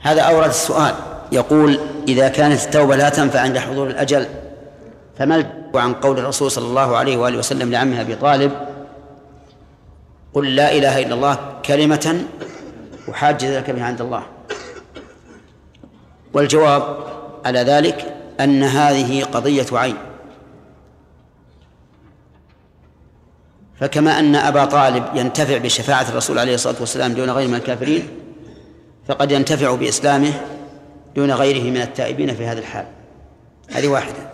هذا أورد السؤال. يقول إذا كانت التوبة لا تنفع عند حضور الأجل فما عن قول الرسول صلى الله عليه وآله وسلم لعمه أبي طالب؟ قل لا إله إلا الله كلمة أحاج ذلك بها عند الله. والجواب على ذلك أن هذه قضية عين. فكما أن أبا طالب ينتفع بشفاعة الرسول عليه الصلاة والسلام دون غير من الكافرين فقد ينتفع بإسلامه دون غيره من التائبين في هذا الحال. هذه واحدة.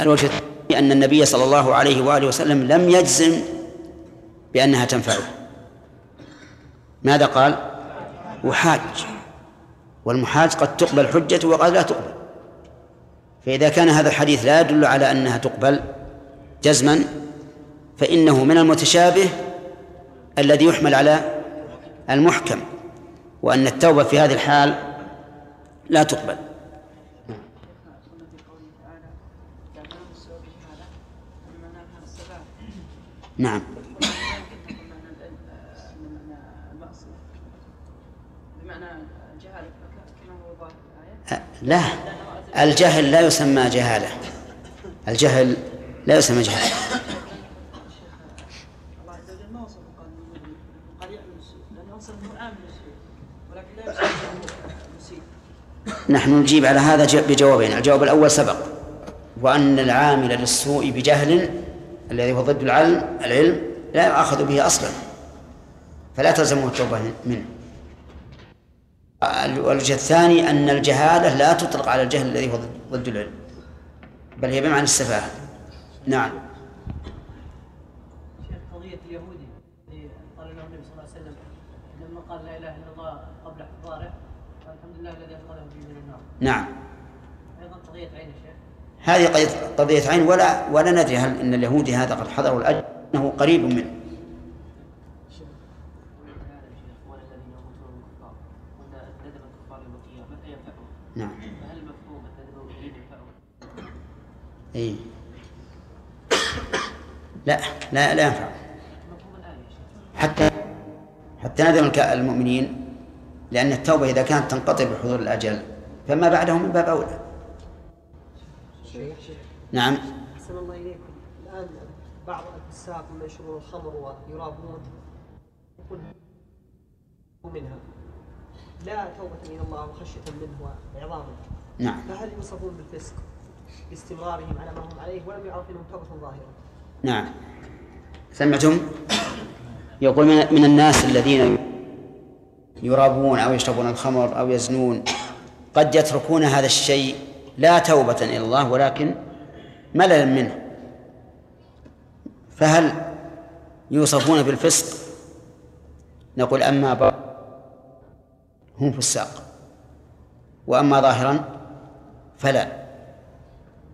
الوجه الثاني أن النبي صلى الله عليه وآله وسلم لم يجزم بأنها تنفعه ماذا قال؟ وحاج والمحاج قد تقبل حجته وقد لا تقبل. فإذا كان هذا الحديث لا يدل على أنها تقبل جزما فإنه من المتشابه الذي يحمل على المحكم. وأن التوبة في هذه الحال لا تقبل. نعم. لا. الجهل لا يسمى جهالة. الجهل لا يسمى جهالة. نحن نجيب على هذا بجوابين الجواب الأول سبق. وأن العامل للسوء بجهل الذي هو ضد العلم العلم لا يؤاخذ به أصلا. فلا تلزمه التوبة منه. الوجه الثاني أن الجهالة لا تطلق على الجهل الذي هو ضد العلم. بل هي بمعنى السفاهة. نعم قضية اليهودي قال لا اله الا الله قبل احضاره الحمد لله الذي انقذه من النار نعم أيضا قضية عين هذه قضية قضية عين ولا ولا ندري هل إن اليهودي هذا قد حضروا الاجر إنه قريب منه. نعم. اي لا لا لا ينفع حتى حتى ندم المؤمنين لأن التوبة إذا كانت تنقطع بحضور الأجل فما بعده من باب أولى. نعم. أحسن الله إليكم. الآن بعض الفساق من يشربون الخمر ويرابون يقول منها. لا توبة من الله وخشية منه وعظاما نعم. فهل يوصفون بالفسق باستمرارهم على ما هم عليه ولم يعرف منهم توبة ظاهرة؟ نعم. سمعتم؟ يقول من الناس الذين يرابون أو يشربون الخمر أو يزنون قد يتركون هذا الشيء لا توبة إلى الله ولكن مللا منه. فهل يوصفون بالفسق؟ نقول أما هم فساق. وأما ظاهرا فلا.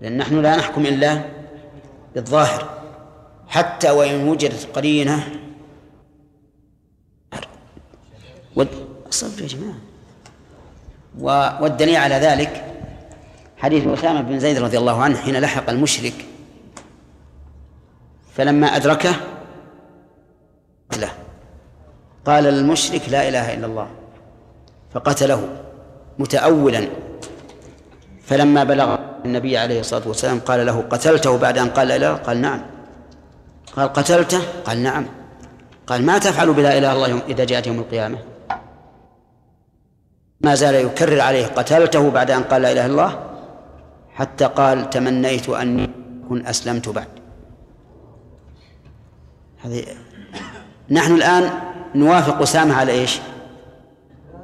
لأن نحن لا نحكم إلا بالظاهر. حتى وإن وجدت قرينة صبر يا جماعة. والدليل على ذلك حديث أسامة بن زيد رضي الله عنه حين لحق المشرك فلما أدركه له قال للمشرك لا إله إلا الله فقتله متأولا. فلما بلغ النبي عليه الصلاة والسلام قال له قتلته بعد أن قال لا إله قال نعم. قال قتلته؟ قال نعم. قال ما تفعل بلا إله الله إذا جاءت يوم القيامة؟ ما زال يكرر عليه قتلته بعد أن قال لا إله إلا الله حتى قال تمنيت أني كن أسلمت بعد. هذه نحن الآن نوافق أسامة على إيش؟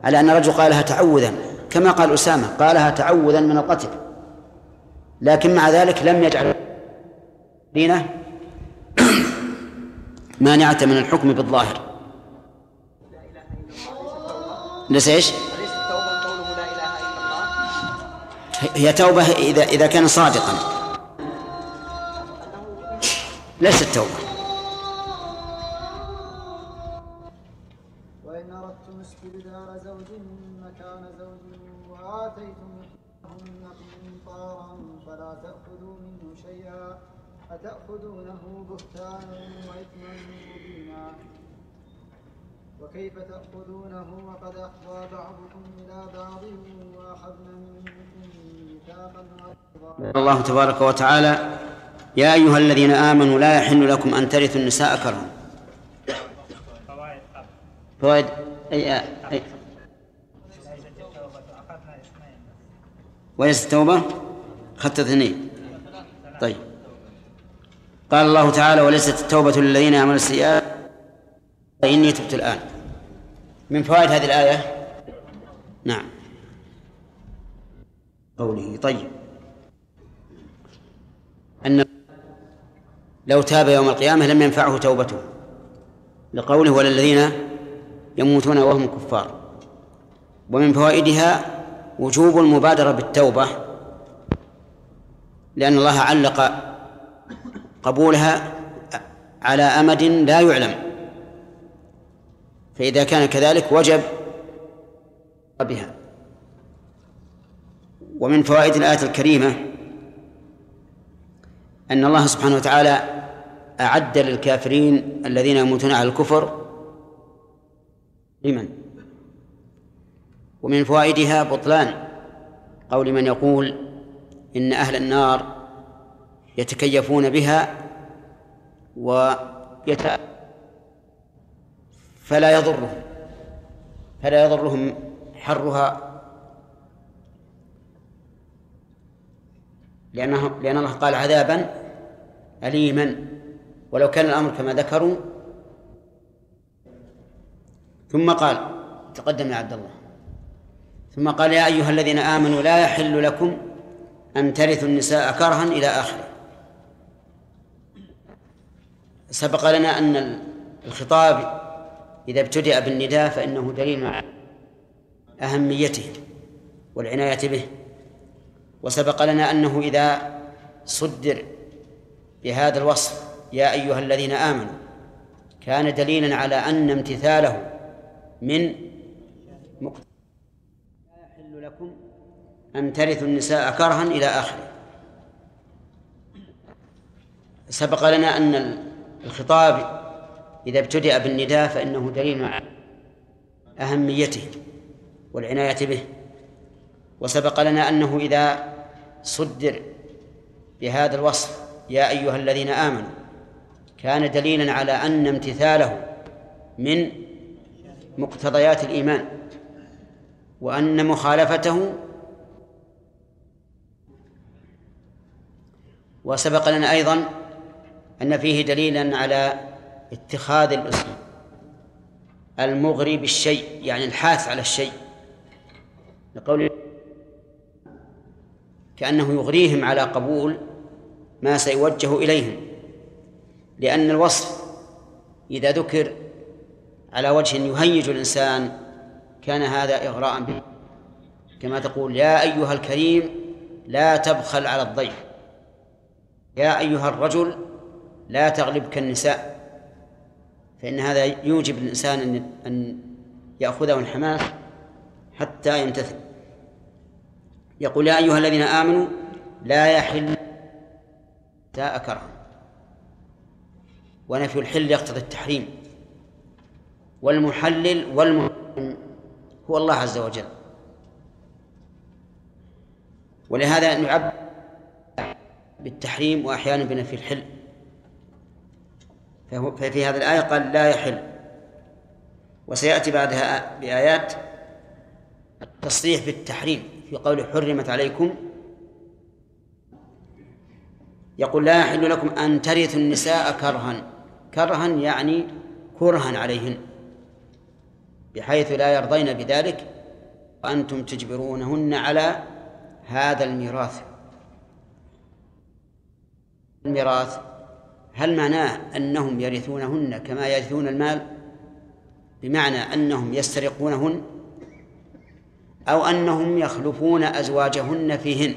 على أن الرجل قالها تعوذا كما قال أسامة قالها تعوذا من القتل. لكن مع ذلك لم يجعل دينه مانعة من الحكم بالظاهر. ليس إيش؟ هي توبة إذا إذا كان صادقا. ليست توبة. وإن أردتم زوج مكان وآتيتم فلا تأخذوا منه شيئا أتأخذونه بهتانا وإثما مبينا. وكيف تأخذونه وقد أفضى بعضكم إلى بعض وأخذنا منكم الله تبارك وتعالى يا أيها الذين آمنوا لا يحل لكم أن ترثوا النساء كرها. فوائد أي أي وليست التوبة أخذت اثنين. طيب. قال الله تعالى وليست التوبة للذين يعملون السيئات. إني تبت الآن. من فوائد هذه الآية؟ نعم. قوله. طيب. أن لو تاب يوم القيامة لم ينفعه توبته. لقوله ولا الذين يموتون وهم كفار. ومن فوائدها وجوب المبادرة بالتوبة لأن الله علق قبولها على أمد لا يعلم. فإذا كان كذلك وجب بها. ومن فوائد الآية الكريمة أن الله سبحانه وتعالى أعد للكافرين الذين يموتون على الكفر لمن؟ ومن فوائدها بطلان قول من يقول إن أهل النار يتكيفون بها ويت فلا يضرهم فلا يضرهم حرها لأنه لأن الله قال عذابا أليما. ولو كان الأمر كما ذكروا. ثم قال تقدم يا عبد الله. ثم قال يا أيها الذين آمنوا لا يحل لكم أن ترثوا النساء كرها إلى آخره. سبق لنا أن الخطاب إذا ابتدأ بالنداء فإنه دليل على أهميته والعناية به. وسبق لنا أنه إذا صدر بهذا الوصف يا أيها الذين آمنوا كان دليلا على أن امتثاله من مقتضى لا يحل لكم أن ترثوا النساء كرها إلى آخره. سبق لنا أن الخطاب إذا ابتدأ بالنداء فإنه دليل على أهميته والعناية به. وسبق لنا أنه إذا صدر بهذا الوصف يا أيها الذين آمنوا كان دليلا على أن امتثاله من مقتضيات الإيمان وأن مخالفته وسبق لنا أيضا أن فيه دليلا على اتخاذ الأسلوب المغري بالشيء يعني الحاث على الشيء. لقول كأنه يغريهم على قبول ما سيوجه إليهم لأن الوصف إذا ذكر على وجه يهيج الإنسان كان هذا إغراء به. كما تقول يا أيها الكريم لا تبخل على الضيف. يا أيها الرجل لا تغلبك النساء. فإن هذا يوجب الإنسان أن يأخذه الحماس حتى يمتثل. يقول يا أيها الذين آمنوا لا يحل تاء كره ونفي الحل يقتضي التحريم. والمحلل والمحرم هو الله عز وجل. ولهذا نعبر بالتحريم وأحيانا بنفي الحل. ففي هذه الآية قال لا يحل. وسيأتي بعدها بآيات التصريح بالتحريم. في قول حرمت عليكم. يقول لا يحل لكم أن ترثوا النساء كرها. كرها يعني كرها عليهن. بحيث لا يرضين بذلك وأنتم تجبرونهن على هذا الميراث. الميراث هل معناه أنهم يرثونهن كما يرثون المال؟ بمعنى أنهم يسترقونهن؟ أو أنهم يخلفون أزواجهن فيهن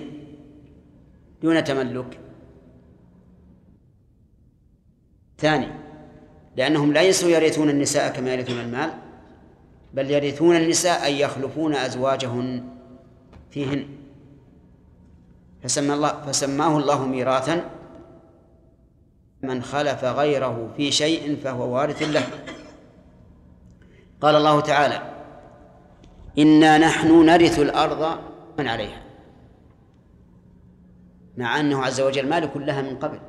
دون تملك. ثاني لأنهم ليسوا يرثون النساء كما يرثون المال بل يرثون النساء أي يخلفون أزواجهن فيهن. فسمى الله فسماه الله ميراثا من خلف غيره في شيء فهو وارث له. قال الله تعالى إنا نحن نرث الأرض من عليها. مع أنه عز وجل مالك لها من قبل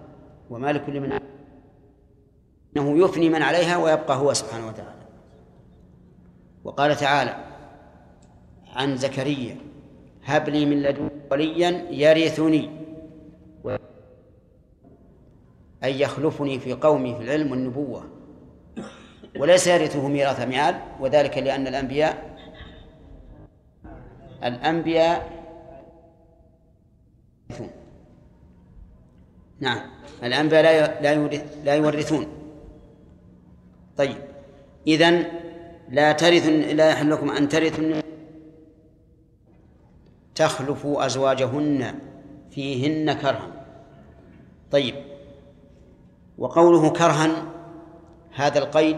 ومالك لمن عليها. أنه يفني من عليها ويبقى هو سبحانه وتعالى. وقال تعالى عن زكريا هب لي من لدن وليا يرثني. أي يخلفني في قومي في العلم والنبوة. وليس يرثه ميراث ميال وذلك لأن الأنبياء الأنبياء نعم. الأنبياء لا لا يورثون. طيب. إذن لا ترث لا يحل لكم أن ترثوا تخلفوا أزواجهن فيهن كرها. طيب. وقوله كرها هذا القيد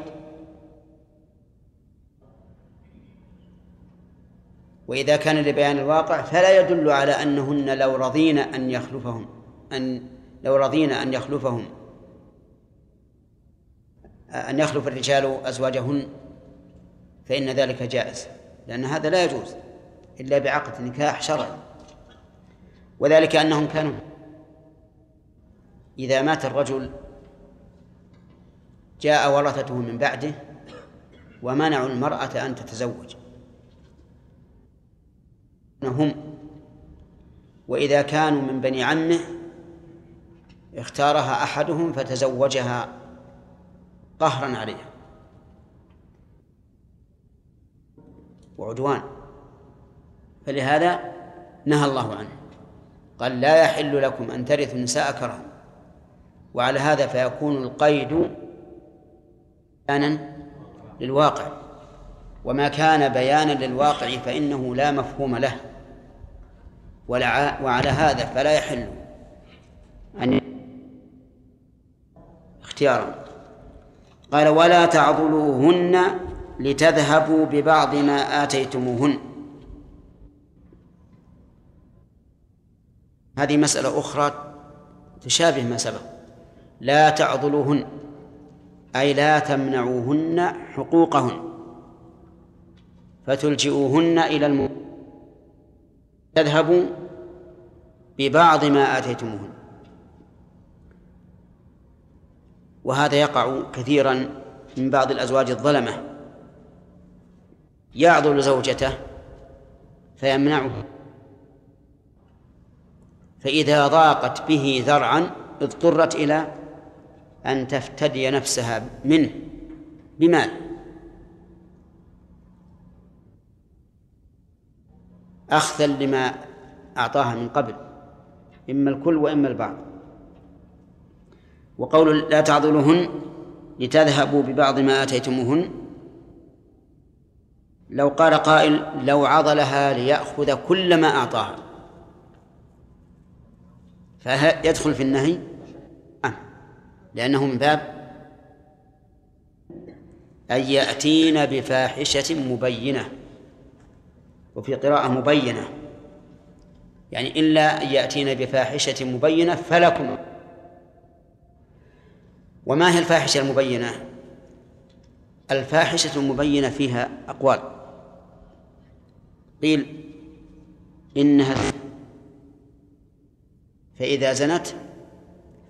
وإذا كان لبيان الواقع فلا يدل على أنهن لو رضين أن يخلفهم أن لو رضين أن يخلفهم. أن يخلف الرجال أزواجهن فإن ذلك جائز لأن هذا لا يجوز إلا بعقد نكاح شرعي. وذلك أنهم كانوا إذا مات الرجل جاء ورثته من بعده ومنعوا المرأة أن تتزوج. هم وإذا كانوا من بني عمه اختارها أحدهم فتزوجها قهرا عليها وعدوان. فلهذا نهى الله عنه. قال لا يحل لكم أن ترثوا النساء كرها. وعلى هذا فيكون القيد بيانا للواقع. وما كان بيانا للواقع فإنه لا مفهوم له. وعلى هذا فلا يحل. أن اختيارا. قال ولا تعضلوهن لتذهبوا ببعض ما آتيتموهن. هذه مسألة أخرى تشابه ما سبق. لا تعضلوهن أي لا تمنعوهن حقوقهن. فتلجئوهن إلى الم... تذهبوا ببعض ما آتيتموهن. وهذا يقع كثيرا من بعض الأزواج الظلمة. يعضل زوجته فيمنعه. فإذا ضاقت به ذرعا اضطرت إلى أن تفتدي نفسها منه بمال. أخذا لما أعطاها من قبل. إما الكل وإما البعض. وقول لا تعضلوهن لتذهبوا ببعض ما آتيتموهن. لو قال قائل لو عضلها ليأخذ كل ما أعطاها. فيدخل في النهي؟ نعم لأنه من باب أن يأتين بفاحشة مبينة. وفي قراءة مبينة. يعني إلا أن يأتين بفاحشة مبينة فلكم. وما هي الفاحشة المبينة؟ الفاحشة المبينة فيها أقوال. قيل إنها فإذا زنت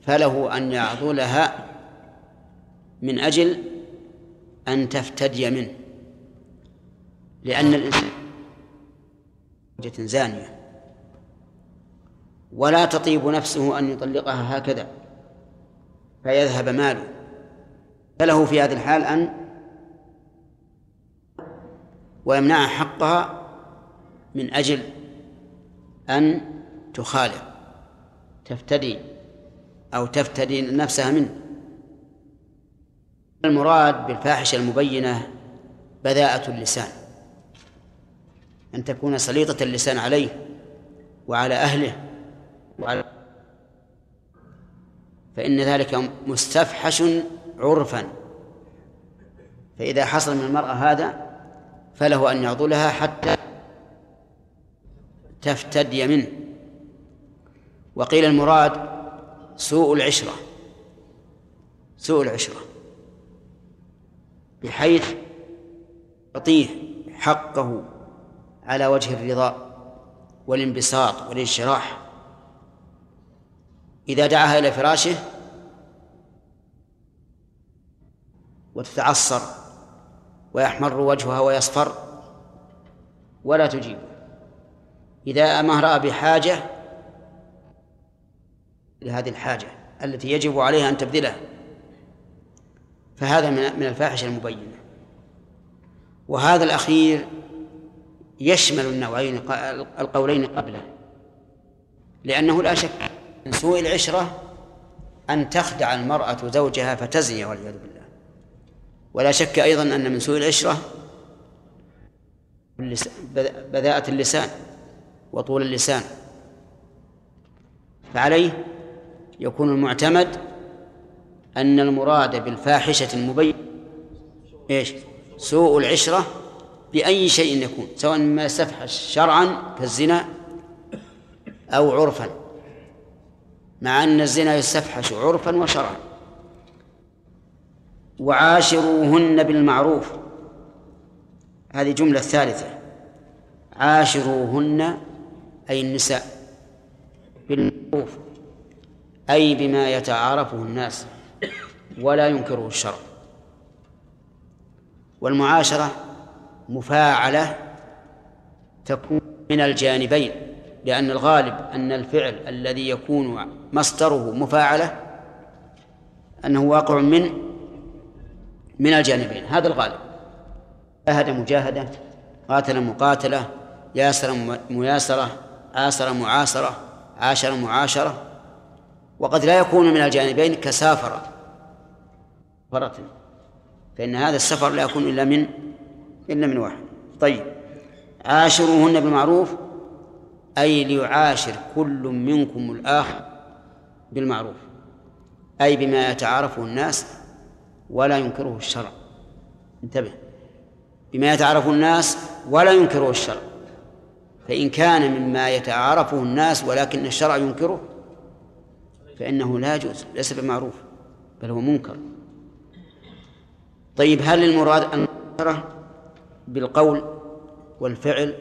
فله أن يعضلها من أجل أن تفتدي منه لأن الإنسان زانية. ولا تطيب نفسه أن يطلقها هكذا فيذهب ماله. فله في هذه الحال أن ويمنع حقها من أجل أن تخالف تفتدي أو تفتدي نفسها منه. المراد بالفاحشة المبينة بذاءة اللسان أن تكون سليطة اللسان عليه وعلى أهله. وعلى فإن ذلك مستفحش عرفا فإذا حصل من المرأة هذا فله أن يعضلها حتى تفتدي منه. وقيل المراد سوء العشرة سوء العشرة بحيث يعطيه حقه على وجه الرضا والانبساط والانشراح. إذا دعاها إلى فراشه وتتعصر ويحمر وجهها ويصفر ولا تجيب. إذا ما بحاجة لهذه الحاجة التي يجب عليها أن تبذلها فهذا من الفاحشة المبينة وهذا الأخير يشمل النوعين القولين قبله لأنه لا شك من سوء العشرة أن تخدع المرأة زوجها فتزني والعياذ بالله. ولا شك أيضا أن من سوء العشرة بذاءة اللسان وطول اللسان. فعليه يكون المعتمد أن المراد بالفاحشة المبين إيش؟ سوء العشرة بأي شيء يكون سواء ما يستفحش شرعا كالزنا أو عرفا. مع أن الزنا يستفحش عرفا وشرعا. وعاشروهن بالمعروف. هذه جملة ثالثة. عاشروهن أي النساء بالمعروف أي بما يتعارفه الناس ولا ينكره الشرع. والمعاشرة مفاعلة تكون من الجانبين. لأن الغالب أن الفعل الذي يكون مصدره مفاعلة أنه واقع من من الجانبين هذا الغالب. جاهد مجاهدة قاتل مقاتلة ياسر مياسرة آسر معاصرة عاشر معاشرة وقد لا يكون من الجانبين كسافر. فرة فإن هذا السفر لا يكون إلا من إلا من واحد. طيب. عاشروهن بالمعروف أي ليعاشر كل منكم الآخر بالمعروف أي بما يتعارفه الناس ولا ينكره الشرع. انتبه بما يتعارفه الناس ولا ينكره الشرع. فإن كان مما يتعارفه الناس ولكن الشرع ينكره فإنه لا يجوز ليس بمعروف بل هو منكر. طيب هل المراد أن بالقول والفعل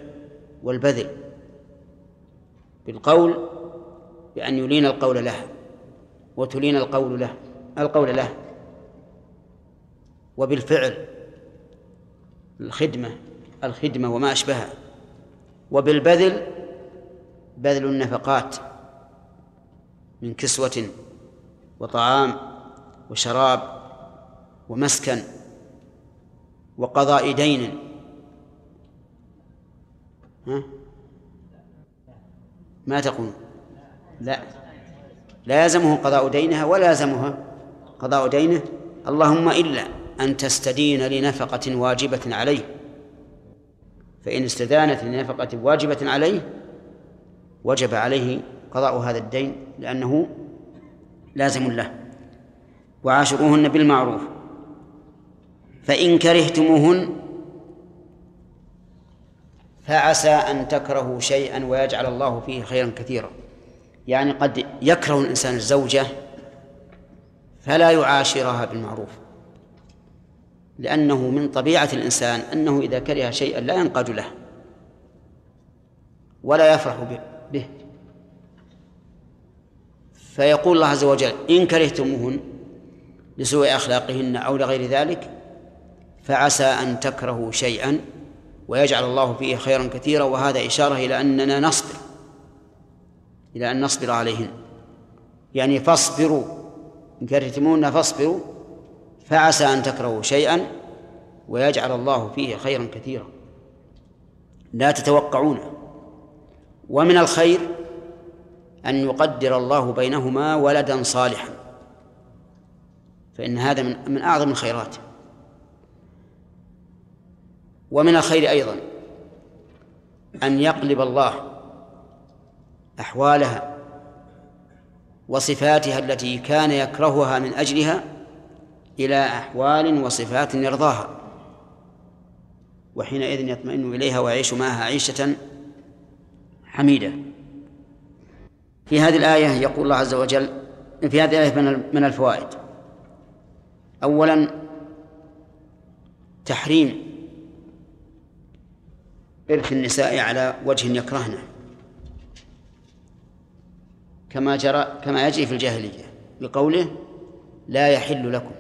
والبذل؟ بالقول بأن يلين القول له وتلين القول له القول له. وبالفعل الخدمة الخدمة وما أشبهها. وبالبذل بذل النفقات من كسوة وطعام وشراب ومسكن وقضاء دين. ها؟ ما تقول؟ لا. لا يلزمه قضاء دينها ولا يلزمها قضاء دينه. اللهم إلا أن تستدين لنفقة واجبة عليه. فإن استدانت لنفقة واجبة عليه وجب عليه قضاء هذا الدين لأنه لازم له. وعاشروهن بالمعروف. فإن كرهتموهن فعسى أن تكرهوا شيئا ويجعل الله فيه خيرا كثيرا. يعني قد يكره الإنسان الزوجة فلا يعاشرها بالمعروف لأنه من طبيعة الإنسان أنه إذا كره شيئا لا ينقاد له ولا يفرح به. فيقول الله عز وجل إن كرهتموهن لسوء أخلاقهن أو لغير ذلك فعسى أن تكرهوا شيئا ويجعل الله فيه خيرا كثيرا وهذا إشارة إلى أننا نصبر إلى أن نصبر عليهن. يعني فاصبروا إن كرهتموهن فاصبروا فعسى أن تكرهوا شيئا ويجعل الله فيه خيرا كثيرا. لا تتوقعونه ومن الخير أن يقدر الله بينهما ولدا صالحا. فإن هذا من من أعظم الخيرات. ومن الخير أيضا أن يقلب الله أحوالها وصفاتها التي كان يكرهها من أجلها إلى أحوال وصفات يرضاها وحينئذ يطمئن إليها ويعيش معها عيشة حميدة. في هذه الآية يقول الله عز وجل في هذه الآية من الفوائد. أولا تحريم إرث النساء على وجه يكرهنه كما جرى كما يجري في الجاهلية بقوله لا يحل لكم.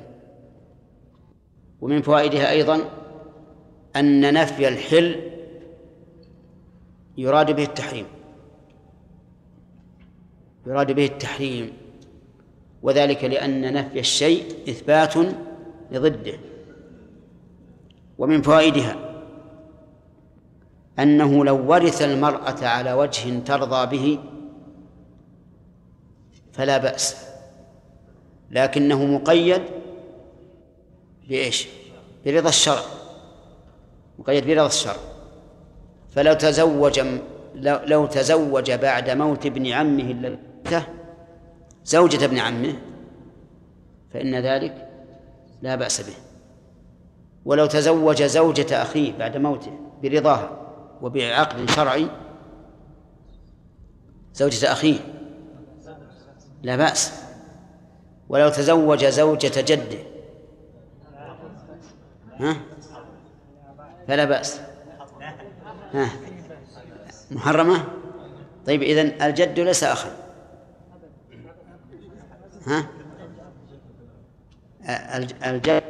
ومن فوائدها أيضا أن نفي الحل يراد به التحريم. يراد به التحريم. وذلك لأن نفي الشيء إثبات لضده. ومن فوائدها أنه لو ورث المرأة على وجه ترضى به فلا بأس لكنه مقيد بإيش؟ برضا الشرع مقيد برضا الشرع فلو تزوج لو تزوج بعد موت ابن عمه الذي زوجة ابن عمه فإن ذلك لا بأس به ولو تزوج زوجة أخيه بعد موته برضاها وبعقد شرعي. زوجة أخيه. لا بأس. ولو تزوج زوجة جده. ها؟ فلا بأس. ها؟ محرمة؟ طيب إذن الجد ليس أخا. ها؟ الجد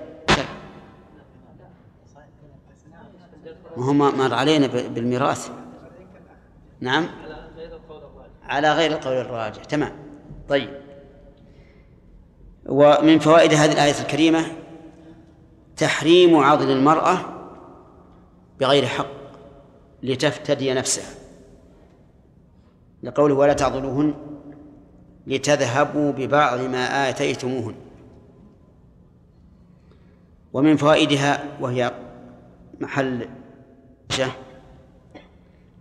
وهو مر علينا بالميراث. نعم؟ على غير القول الراجح. تمام. طيب. ومن فوائد هذه الآية الكريمة تحريم عضل المرأة بغير حق لتفتدي نفسها. لقوله ولا تعضلوهن لتذهبوا ببعض ما آتيتموهن. ومن فوائدها وهي محل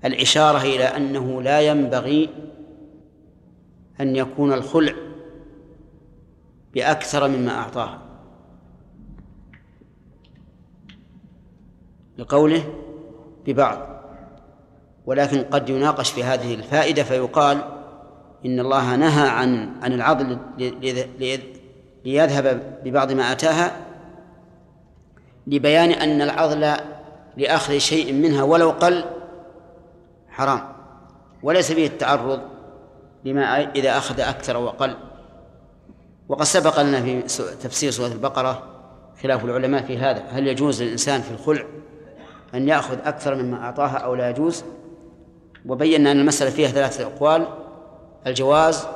الإشارة إلى أنه لا ينبغي أن يكون الخلع بأكثر مما أعطاه لقوله ببعض ولكن قد يناقش في هذه الفائدة فيقال إن الله نهى عن عن العضل ليذهب ببعض ما أتاها لبيان أن العضل لأخذ شيء منها ولو قل حرام. وليس فيه التعرض لما إذا أخذ أكثر وأقل وقد سبق لنا في تفسير سورة البقرة خلاف العلماء في هذا. هل يجوز للإنسان في الخلع أن يأخذ أكثر مما أعطاها أو لا يجوز؟ وبينا أن المسألة فيها ثلاثة أقوال الجواز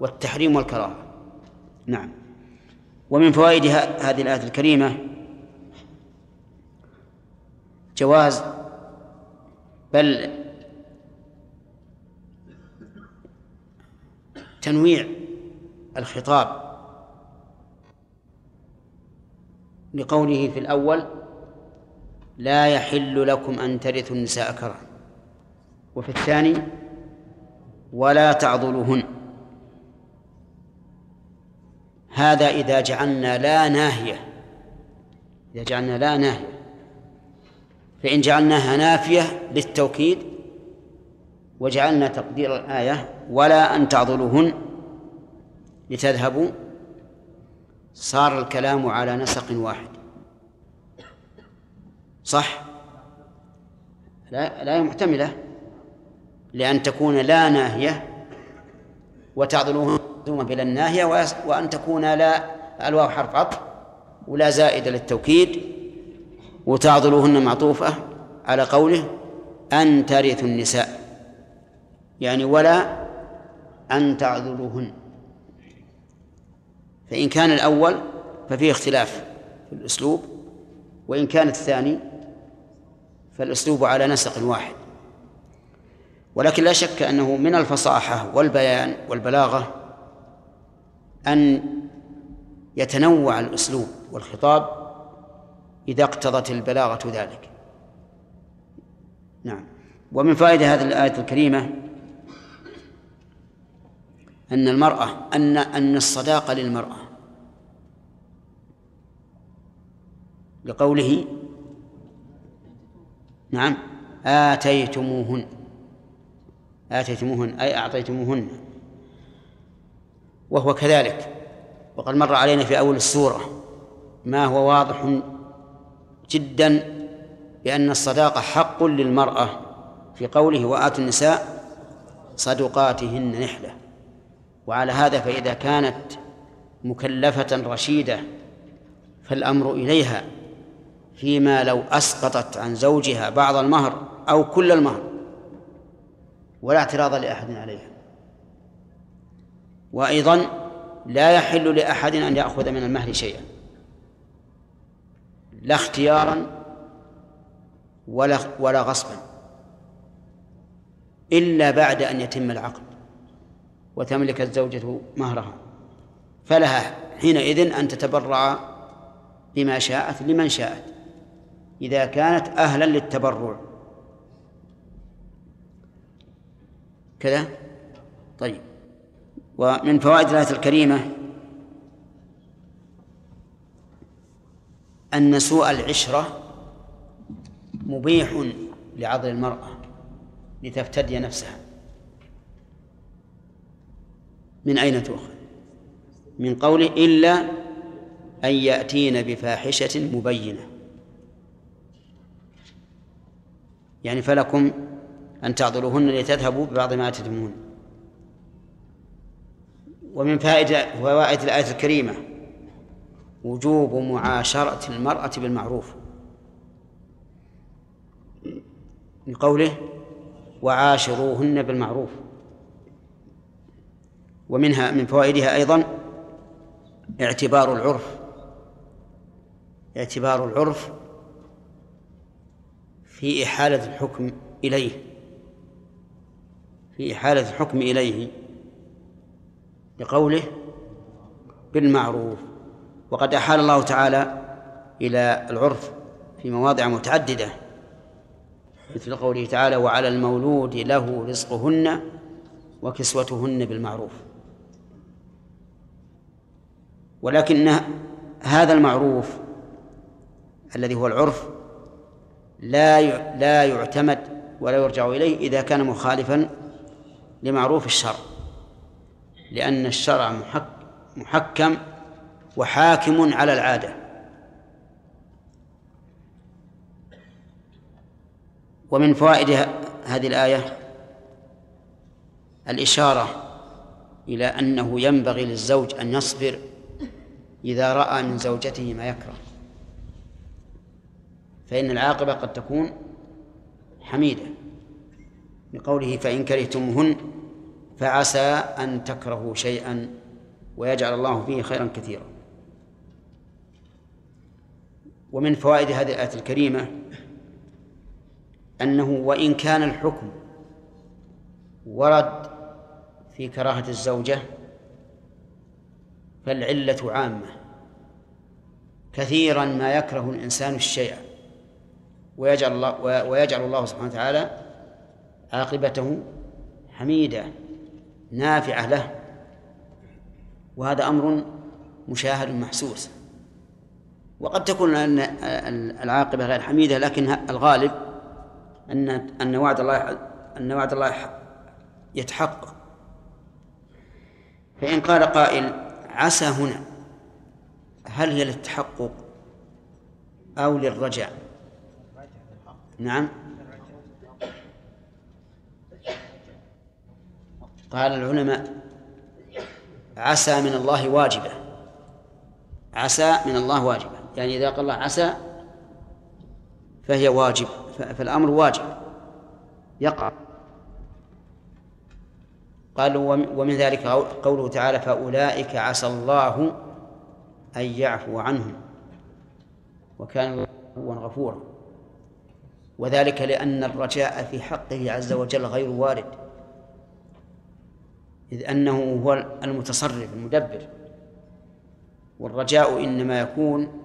والتحريم والكراهة. نعم. ومن فوائد هذه الآية الكريمة جواز بل تنويع الخطاب لقوله في الأول لا يحل لكم أن ترثوا النساء كرها وفي الثاني ولا تعضلوهن هذا إذا جعلنا لا ناهية إذا جعلنا لا ناهية فإن جعلناها نافية للتوكيد وجعلنا تقدير الآية ولا أن تعضلوهن لتذهبوا صار الكلام على نسق واحد. صح؟ لا لا محتملة. لأن تكون لا ناهية وتعضلوهن بلا الناهية وأن تكون لا الواو حرف عطف ولا زائدة للتوكيد. وتعضلوهن معطوفة على قوله أن ترثوا النساء. يعني ولا أن تعذلوهن فإن كان الأول ففيه اختلاف في الأسلوب وإن كان الثاني فالأسلوب على نسق واحد. ولكن لا شك أنه من الفصاحة والبيان والبلاغة أن يتنوع الأسلوب والخطاب إذا اقتضت البلاغة ذلك. نعم. ومن فائدة هذه الآية الكريمة أن المرأة أن أن الصداقة للمرأة. لقوله نعم آتيتموهن. آتيتموهن أي أعطيتموهن. وهو كذلك. وقد مر علينا في أول السورة ما هو واضح جدا بأن الصداقة حق للمرأة في قوله وآتوا النساء صدقاتهن نحلة. وعلى هذا فإذا كانت مكلفة رشيدة فالأمر إليها فيما لو أسقطت عن زوجها بعض المهر أو كل المهر ولا اعتراض لأحد عليها. وأيضا لا يحل لأحد أن يأخذ من المهر شيئا. لا اختيارا ولا ولا غصبا إلا بعد أن يتم العقد وتملك الزوجة مهرها. فلها حينئذ أن تتبرع بما شاءت لمن شاءت إذا كانت أهلا للتبرع. كذا؟ طيب. ومن فوائد الآية الكريمة أن سوء العشرة مبيح لعضل المرأة لتفتدي نفسها. من أين تؤخذ؟ من قوله إلا أن يأتين بفاحشة مبينة. يعني فلكم أن تعضلوهن لتذهبوا ببعض ما تتمون ومن فائدة فوائد الآية الكريمة وجوب معاشرة المرأة بالمعروف. لقوله وعاشروهن بالمعروف. ومنها من فوائدها أيضا اعتبار العرف. اعتبار العرف في إحالة الحكم إليه. في إحالة الحكم إليه. لقوله بالمعروف. وقد أحال الله تعالى إلى العرف في مواضع متعددة مثل قوله تعالى وعلى المولود له رزقهن وكسوتهن بالمعروف. ولكن هذا المعروف الذي هو العرف لا لا يعتمد ولا يرجع إليه إذا كان مخالفا لمعروف الشرع لأن الشرع محكم وحاكم على العادة. ومن فوائد هذه الآية الإشارة إلى أنه ينبغي للزوج أن يصبر إذا رأى من زوجته ما يكره. فإن العاقبة قد تكون حميدة. بقوله فإن كرهتموهن فعسى أن تكرهوا شيئا ويجعل الله فيه خيرا كثيرا. ومن فوائد هذه الآية الكريمة أنه وإن كان الحكم ورد في كراهة الزوجة فالعلة عامة كثيرا ما يكره الإنسان الشيء ويجعل الله ويجعل الله سبحانه وتعالى عاقبته حميدة نافعة له وهذا أمر مشاهد محسوس. وقد تكون العاقبة غير حميدة لكن الغالب أن أن وعد الله أن وعد الله يتحقق. فإن قال قائل عسى هنا. هل هي للتحقق أو للرجاء نعم. قال العلماء عسى من الله واجبة. عسى من الله واجبة. يعني إذا قال الله عسى فهي واجب فالأمر واجب. يقع. قالوا ومن ذلك قوله تعالى فأولئك عسى الله أن يعفو عنهم. وكان الله غفورا. وذلك لأن الرجاء في حقه عز وجل غير وارد. إذ أنه هو المتصرف المدبر. والرجاء إنما يكون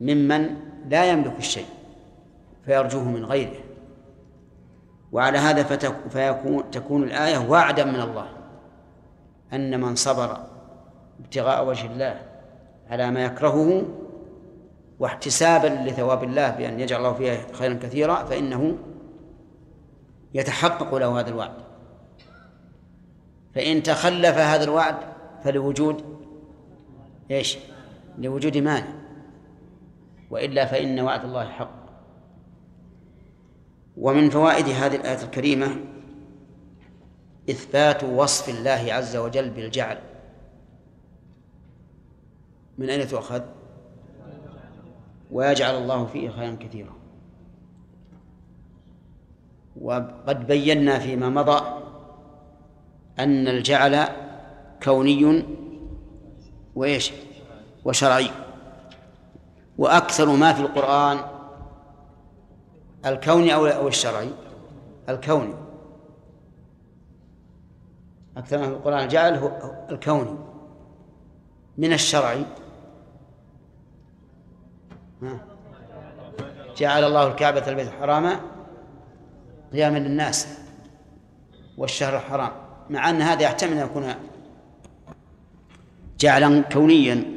ممن لا يملك الشيء فيرجوه من غيره. وعلى هذا فيكون تكون الآية وعدا من الله أن من صبر ابتغاء وجه الله على ما يكرهه واحتسابا لثواب الله بأن يجعل الله فيها خيرا كثيرا فإنه يتحقق له هذا الوعد. فإن تخلف هذا الوعد فلوجود إيش؟ لوجود مانع وإلا فإن وعد الله حق. ومن فوائد هذه الآية الكريمة إثبات وصف الله عز وجل بالجعل. من أين تؤخذ؟ ويجعل الله فيه خيرا كثيرا. وقد بينا فيما مضى أن الجعل كوني وإيش؟ وشرعي. وأكثر ما في القرآن الكوني أو الشرعي. الكوني. أكثر ما في القرآن الجعل هو الكوني. من الشرعي. جعل الله الكعبة البيت الحرام قياما للناس والشهر الحرام مع أن هذا يحتمل أن يكون جعلا كونيا.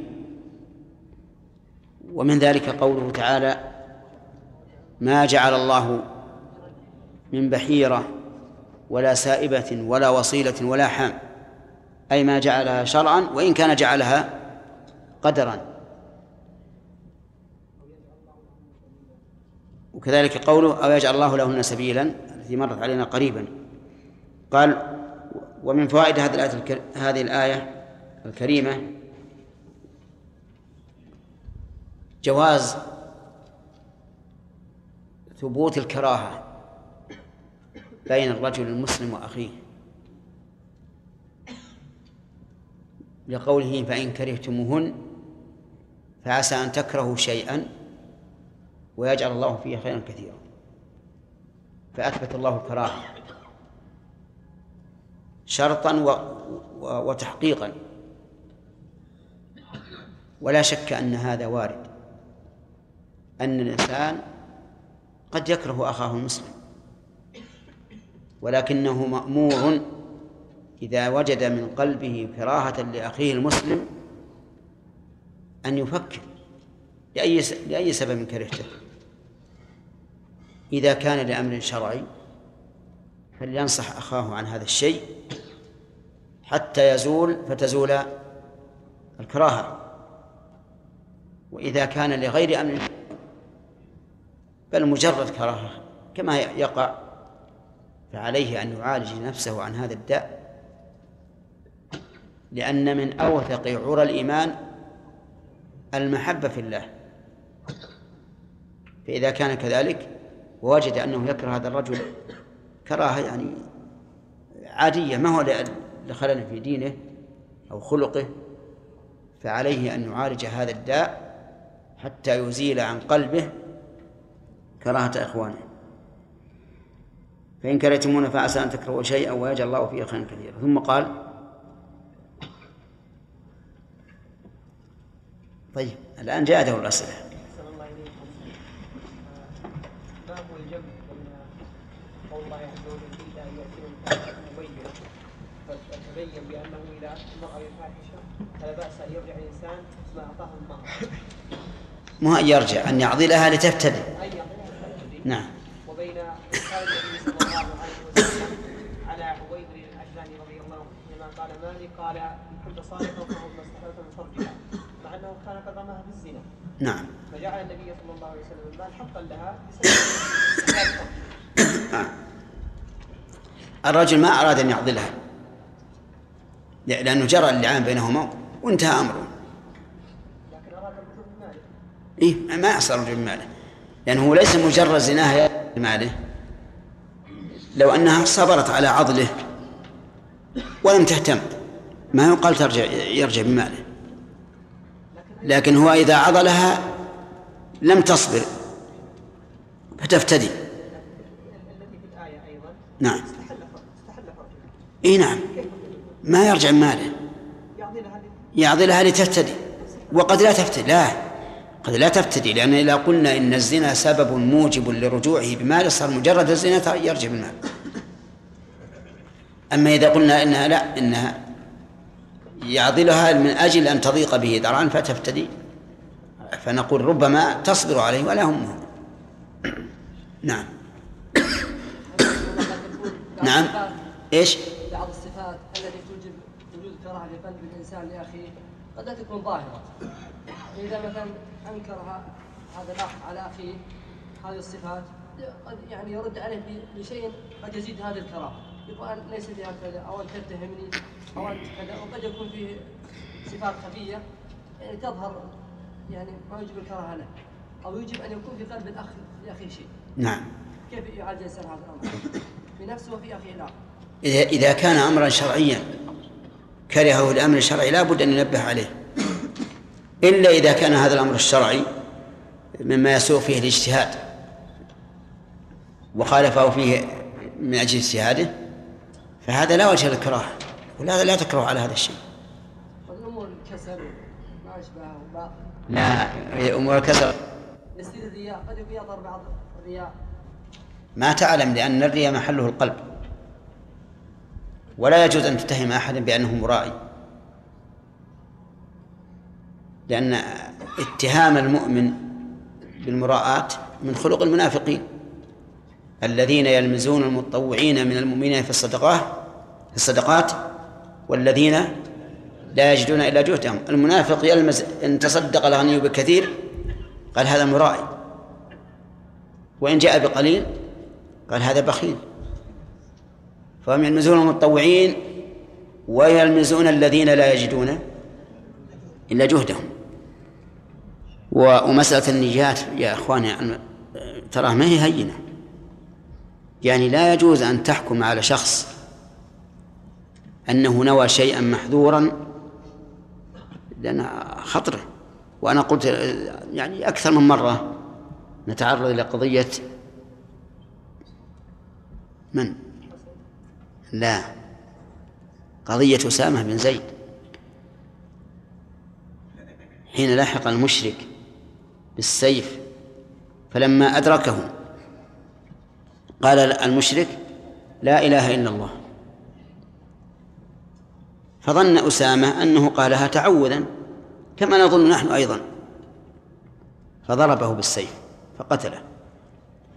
ومن ذلك قوله تعالى ما جعل الله من بحيرة ولا سائبة ولا وصيلة ولا حام أي ما جعلها شرعا وإن كان جعلها قدرا. وكذلك قوله أو يجعل الله لهن سبيلا؟ التي مرت علينا قريبا. قال ومن فوائد هذه الآية هذه الآية الكريمة جواز ثبوت الكراهة بين الرجل المسلم وأخيه. لقوله فإن كرهتموهن فعسى أن تكرهوا شيئا ويجعل الله فيه خيرا كثيرا. فأثبت الله الكراهة شرطا و... و... وتحقيقا. ولا شك أن هذا وارد. أن الإنسان قد يكره أخاه المسلم ولكنه مأمور إذا وجد من قلبه كراهة لأخيه المسلم أن يفكر لأي لأي سبب كرهته. إذا كان لأمر شرعي فلينصح أخاه عن هذا الشيء حتى يزول فتزول الكراهة. وإذا كان لغير أمر بل مجرد كراهة كما يقع فعليه أن يعالج نفسه عن هذا الداء. لأن من أوثق عرى الإيمان المحبة في الله. فإذا كان كذلك ووجد أنه يكره هذا الرجل كراهة يعني عادية ما هو لخلل في دينه أو خلقه فعليه أن يعالج هذا الداء حتى يزيل عن قلبه كراهة إخوانه. فإن كرهتمون فعسى أن تكرهوا شيئا ويجعل الله فيه خيرا كثيرا. ثم قال طيب الآن جاء دور الأسئلة. الله إليكم ما الجمع بين قول الله عز وجل إلا أن مبينا فتبين بأنه إذا مر بالفاحشة فلا بأس أن يرجع الإنسان ما أعطاه المهر مو أن يرجع أن يعضلها لتبتدئ نعم. وبين النبي صلى الله عليه وسلم على عبيد الأجلاني رضي الله عنه لما قال مالك قال كنت صادقا فهو ما استحللت من فرجها مع أنه كان قد رماها في الزنا. نعم. فجعل النبي صلى الله عليه وسلم المال حقا لها بسبب نعم. الرجل ما أراد أن يعضلها لأنه جرى اللعان بينهما وانتهى أمره. لكن أراد إيه ما يحصل الرجوع بماله لأنه ليس مجرد زناها بماله لو أنها صبرت على عضله ولم تهتم ما يقال ترجع يرجع بماله. لكن هو إذا عضلها لم تصبر فتفتدي. نعم. إي نعم. ما يرجع ماله. يعضلها لتفتدي. وقد لا تفتدي لا. قد لا تفتدي لأن إذا قلنا إن الزنا سبب موجب لرجوعه بماله صار مجرد الزنا يرجع بالمال. أما إذا قلنا إنها لا إنها يعضلها من أجل أن تضيق به درعا فتفتدي فنقول ربما تصبر عليه ولا هم. نعم. <coughs> نعم. إيش؟ بعض الصفات التي توجب وجود كراهة في قلب الإنسان لاخيه قد لا تكون ظاهرة. إذا مثلا أنكر هذا الأخ على اخيه هذه الصفات. قد يعني يرد عليه بشيء قد يزيد هذه الكراهه يقول ليس لي هكذا أو أنت تتهمني أو أنت كذا وقد يكون فيه صفات خفية. يعني تظهر يعني ما يوجب الكراهة له أو يجب أن يكون في قلب الأخ لاخيه شيء. نعم. كيف يعالج الانسان هذا الأمر؟ في نفسه وفي أخيه الآخر إذا إذا كان أمرا شرعيا كرهه الأمر الشرعي لا بد أن ينبه عليه. إلا إذا كان هذا الأمر الشرعي مما يسوء فيه الاجتهاد وخالفه فيه من أجل اجتهاده فهذا لا وجه للكراهة ولا لا تكره على هذا الشيء. الأمور الكسل ما أشبهه لا أمور الكسل يصير الرياء قد يظهر بعض الرياء. ما تعلم لأن الرياء محله القلب. ولا يجوز أن تتهم أحدا بأنه مرائي لأن اتهام المؤمن بالمراءة من خلق المنافقين. الذين يلمزون المتطوعين من المؤمنين في الصدقات في الصدقات والذين لا يجدون إلا جهدهم. المنافق يلمز إن تصدق الغني بكثير قال هذا مرائي. وإن جاء بقليل قال هذا بخيل. فهم يلمزون المتطوعين ويلمزون الذين لا يجدون إلا جهدهم. ومسألة النجات يا إخواني تراه ما هي هينة. يعني لا يجوز أن تحكم على شخص أنه نوى شيئا محذورا لأن خطره وأنا قلت يعني أكثر من مرة نتعرض إلى قضية من؟ لا قضية أسامة بن زيد. حين لحق المشرك بالسيف فلما أدركه قال المشرك لا إله إلا الله. فظن أسامة أنه قالها تعوذا كما نظن نحن أيضا. فضربه بالسيف فقتله.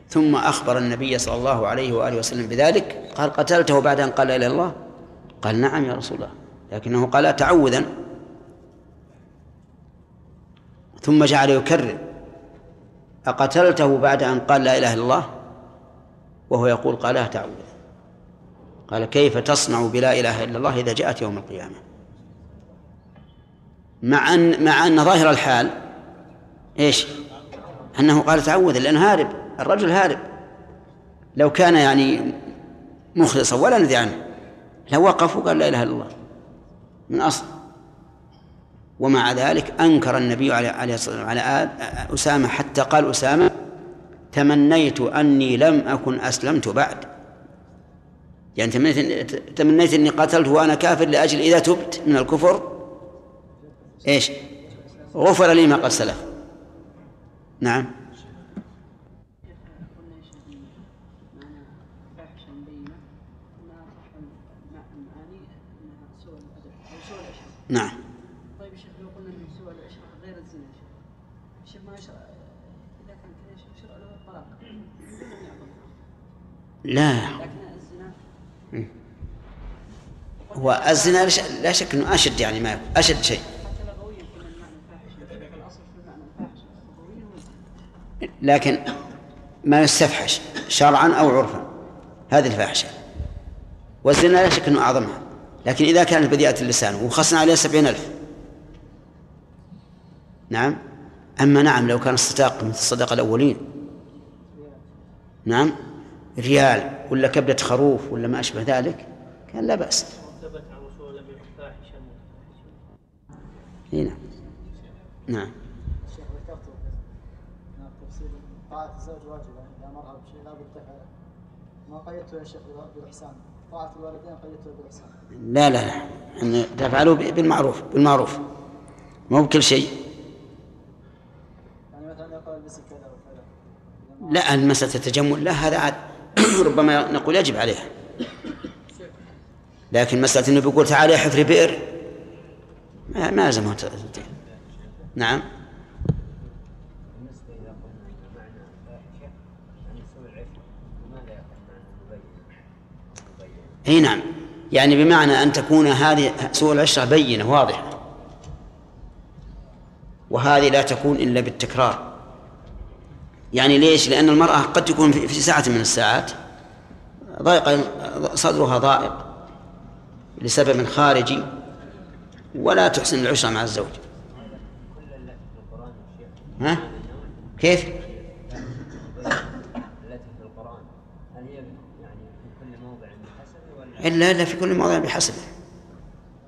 ثم أخبر النبي صلى الله عليه وآله وسلم بذلك قال قتلته بعد أن قال إلا الله؟ قال نعم يا رسول الله لكنه قال تعوذا. ثم جعل يكرر أقتلته بعد أن قال لا إله إلا الله؟ وهو يقول قالها تعوذا قال كيف تصنع بلا إله إلا الله إذا جاءت يوم القيامة؟ مع أن مع أن ظاهر الحال إيش؟ أنه قال تعوذ لأنه هارب الرجل هارب. لو كان يعني مخلصا ولا ندري عنه لو وقف وقال لا إله إلا الله. من أصل. ومع ذلك أنكر النبي عليه الصلاة والسلام على أسامة حتى قال أسامة تمنيت أني لم أكن أسلمت بعد. يعني تمنيت تمنيت إني قتلت وأنا كافر لأجل إذا تبت من الكفر؟ إيش؟ غفر لي ما قد سلف. نعم. نعم طيب شيخ لو قلنا ان سوء العشره غير الزنا شيخ ما يشرع اذا كان كذا يشرع له الطلاق لا. هو الزنا لا شك إنه أشد يعني ما أشد شيء. لكن ما يستفحش شرعا أو عرفا. هذه الفاحشة. والزنا لا شك إنه أعظمها. لكن إذا كانت بديئة اللسان وخصنا عليها سبعين ألف. نعم. أما نعم لو كان الصداق مثل الصدقه الأولين. نعم. ريال ولا كبدة خروف ولا ما أشبه ذلك كان لا بأس. هنا. نعم. طاعة الزوج واجبة بشيء لا بد تفعله ما قيدته يا شيخ بالإحسان طاعة الوالدين قيدته بالإحسان لا لا. لا أن تفعلوا بالمعروف بالمعروف. مو بكل شيء. يعني مثلا يقول كذا وكذا. لا المسألة التجمل لا هذا عاد ربما نقول يجب عليها لكن مسألة أنه بيقول تعالى حفر بئر ما ما تدين نعم. إي نعم. يعني بمعنى أن تكون هذه سوء العشرة بينة واضحة. وهذه لا تكون إلا بالتكرار. يعني ليش؟ لأن المرأة قد تكون في ساعة من الساعات. ضيق صدرها ضائق لسبب خارجي ولا تحسن العشرة مع الزوج ها؟ كيف؟ هي يعني في كل موضع بحسبه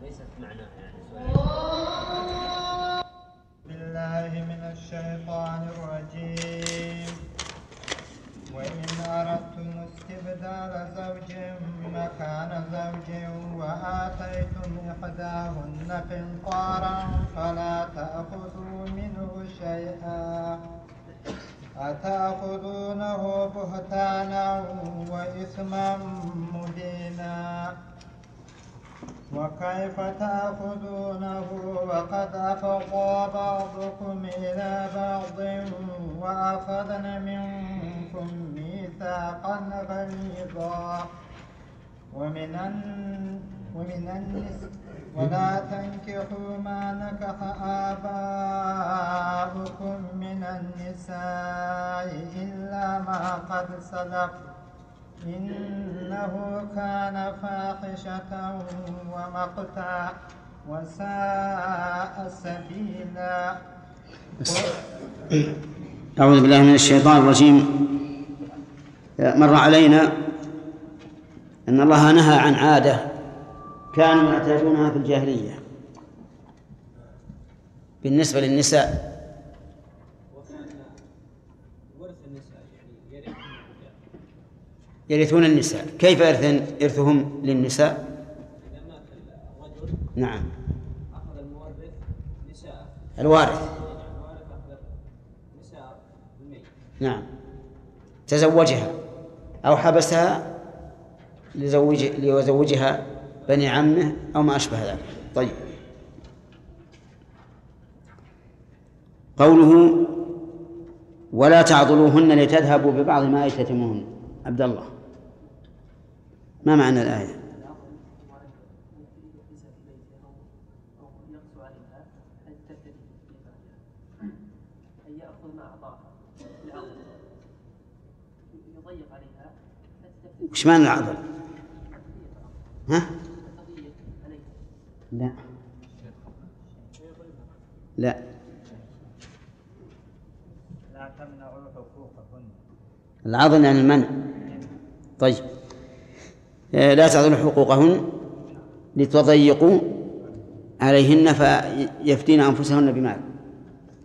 ليست معناها يعني؟ بالله من الشيطان استبدال زوج مكان زوج وآتيتم إحداهن قنطارا فلا تأخذوا منه شيئا. أتأخذونه بهتانا وإثما مبينا. وكيف تأخذونه وقد أفضى بعضكم إلى بعض وأخذن منكم ميثاقا غليظا. ومن. ومن النساء ولا تنكحوا ما نكح آباؤكم من النساء إلا ما قد سلف إنه كان فاحشة ومقتا وساء سبيلا. أعوذ بالله من الشيطان الرجيم. مر علينا أن الله نهى عن عادة كانوا يعتادونها في الجاهلية. بالنسبة للنساء. يرثون النساء. كيف يرثن إرثهم للنساء؟ نعم. اخذ المورث نساء الوارث. نعم. تزوجها. أو حبسها لزوج ليزوجها بني عمه أو ما أشبه ذلك. طيب. قوله ولا تعضلوهن لتذهبوا ببعض ما يتتمون عبد الله. ما معنى الآية؟ وش معنى العضل؟ ها؟ لا. لا. العضل يعني المنع. طيب. آه، لا تعطون حقوقهن لتضيقوا عليهن فيفتين أنفسهن بمال.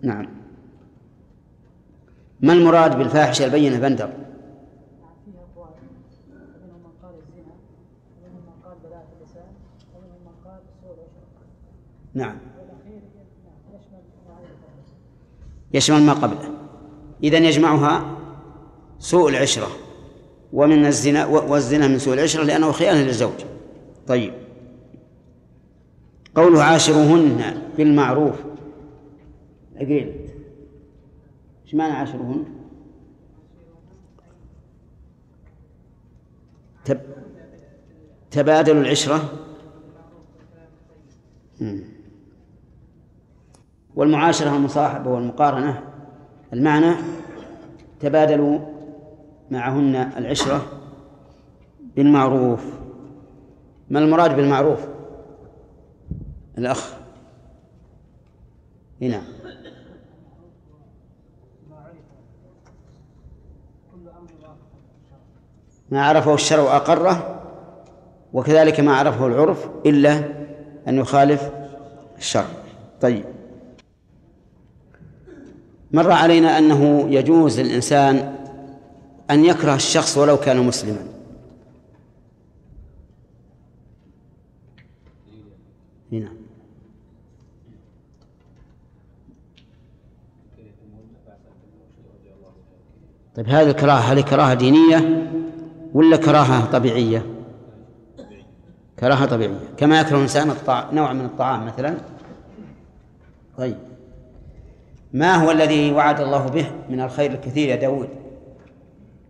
نعم. ما المراد بالفاحشة البينة بندر فيها أقوال ومنهم من قال الزنا ومنهم من قال بلاءة اللسان ومنهم من قال سوء العشرة نعم. يشمل ما قبله. إذا يجمعها سوء العشرة ومن الزنا والزنا من سوء العشرة لأنه خيانة للزوج. طيب. قوله عاشرهن بالمعروف. أقريل إيش معنى عاشرهن؟ تب... العشرة. مم. والمعاشرة والمصاحبة والمقارنة المعنى تبادلوا معهن العشرة بالمعروف. ما المراد بالمعروف؟ الأخ. هنا ما عرفه الشرع وأقره وكذلك ما عرفه العرف إلا أن يخالف الشرع. طيب. مر علينا أنه يجوز للإنسان أن يكره الشخص ولو كان مسلما هنا طيب هذه الكراهة هل كراهة دينية ولا كراهة طبيعية؟ كراهة طبيعية كما يكره الإنسان. نوع من الطعام مثلا طيب ما هو الذي وعد الله به من الخير الكثير يا داود؟